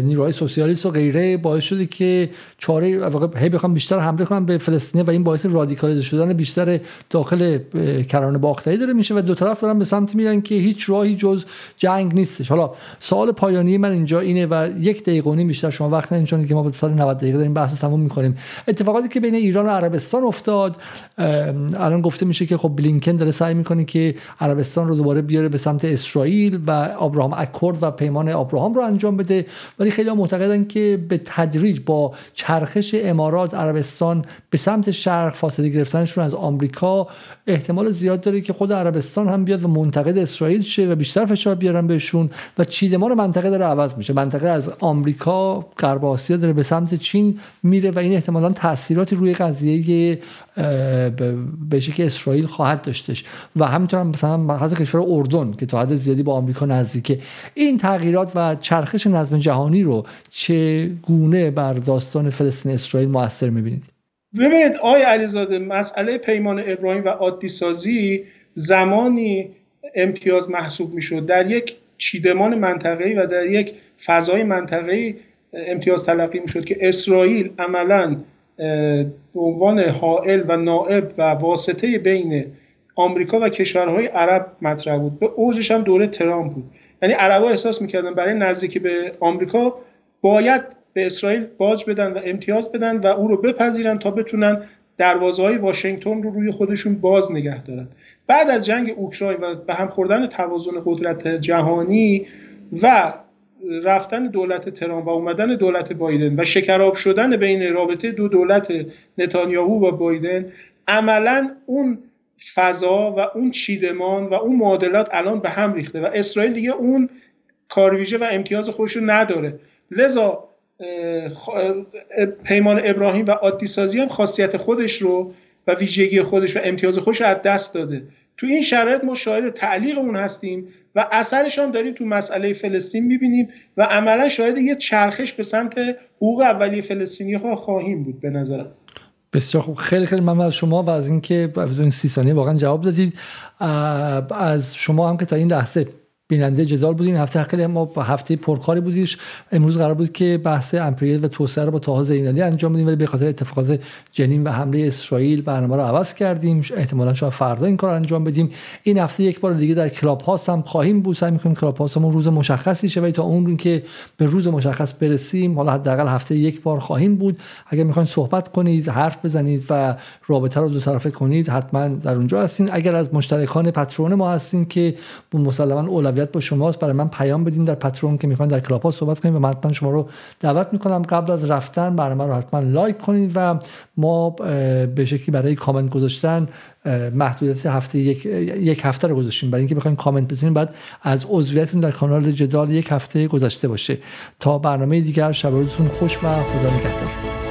نیروهای سوسیالیست و غیره باعث شده که چاره واقع هی بخوام بیشتر حمله کنم به فلسطین و این باعث رادیکالیزه شدن بیشتر داخل کرانه باختری داره میشه و دو طرف دارن به سمت میرن که هیچ راهی جز جنگ نیستش. حالا سوال پایانی من اینجا اینه و یک دقیقه و نیم بیشتر شما وقت نمیچونید که ما به سال 90 دقیقه داریم بحث تموم می‌کنیم. اتفاقاتی که بین ایران و عربستان افتاد الان گفته میشه که خب بلینکن داره سعی می‌کنه که عربستان رو دوباره بیاره به سمت اسرائیل و ابراهام اکورد و پیمان ابراهام رو انجام بده. ولی خیلی معتقدن که به تدریج با چرخش امارات عربستان به سمت شرق فاصله گرفتنشون از آمریکا احتمال زیاد داره که خود عربستان هم بیاد و منتقد اسرائیل شه و بیشتر فشار بیارن بهشون و چیدمان منطقه داره عوض میشه. منطقه از آمریکا غرب آسیا داره به سمت چین میره و این احتمالا تاثیراتی روی قضیه به که اسرائیل خواهد داشتش. و همینطور هم مثلا حتی کشور اردن که تا حد زیادی با آمریکا نزدیکه. این تغییرات و چرخش نظم جهانی رو چه گونه بر داستان فلسطین اسرائیل موثر می‌بینید؟ ببینید آقای علیزاده مسئله پیمان ابراهیم و عادی سازی زمانی امتیاز محسوب می‌شد. در یک چیدمان منطقه‌ای و در یک فضای منطقه‌ای امتیاز تلقی می‌شد که اسرائیل عملا به عنوان حائل و نائب و واسطه بین آمریکا و کشورهای عرب مطرح بود. به اوجش هم دوره ترامپ بود. یعنی عربا احساس می‌کردن برای نزدیکی به آمریکا باید به اسرائیل باج بدن و امتیاز بدن و او رو بپذیرن تا بتونن دروازه های واشنگتن رو روی خودشون باز نگه دارن. بعد از جنگ اوکراین و به هم خوردن توازن قدرت جهانی و رفتن دولت ترامپ و اومدن دولت بایدن و شکراب شدن بین رابطه دو دولت نتانیاهو و بایدن عملا اون فضا و اون چیدمان و اون معادلات الان به هم ریخته و اسرائیل دیگه اون کارویژه و امتیاز خودش رو نداره. لذا پیمان ابراهیم و عادی سازی هم خاصیت خودش رو و ویژگی خودش و امتیاز خودش از دست داده. تو این شرایط ما شاهد تعلیق اون هستیم و اثرش هم داریم تو مسئله فلسطین می‌بینیم و عملا شاهد یه چرخش به سمت حقوق اولیه فلسطینی ها خواهیم بود به نظرم. بسیار خوب. خیلی خیلی ممنون از شما و از اینکه بدون سی ثانیه واقعا جواب دادید. از شما هم که تا این لحظه بیننده جدال بودین. هفته خیلی ما هفته پرکاری بودیش. امروز قرار بود که بحث امپریال و توسعه رو با طه زینالی انجام بدیم ولی به خاطر اتفاقات جنین و حمله اسرائیل برنامه رو عوض کردیم. احتمالا شاید فردا این کار انجام بدیم. این هفته یک بار دیگه در Clubhouse هم خواهیم بود. سعی می‌کنیم Clubhouse مون روز مشخصی شه ولی تا اون که به روز مشخص برسیم حالا حداقل هفته یک بار خواهیم بود. اگر می‌خواین صحبت کنید حرف بزنید و رابطه رو دو طرفه کنید حتما در اونجا هستین. اگر از مشترکان Patreon ما هستین که مسلما اولویت با شماست. برای من پیام بدین در Patreon که می‌خواین در کلاب صحبت کنیم و من حتما شما رو دعوت می‌کنم. قبل از رفتن برنامه رو حتما like کنید و ما به شکلی برای کامنت گذاشتن محدودیت هفته یک, یک هفته رو گذاشتیم. برای اینکه بخوایم کامنت بزنیم بعد از عضویتتون در کانال جدال یک هفته گذشته باشه. تا برنامه دیگر شب خوش و خدا نگهدار.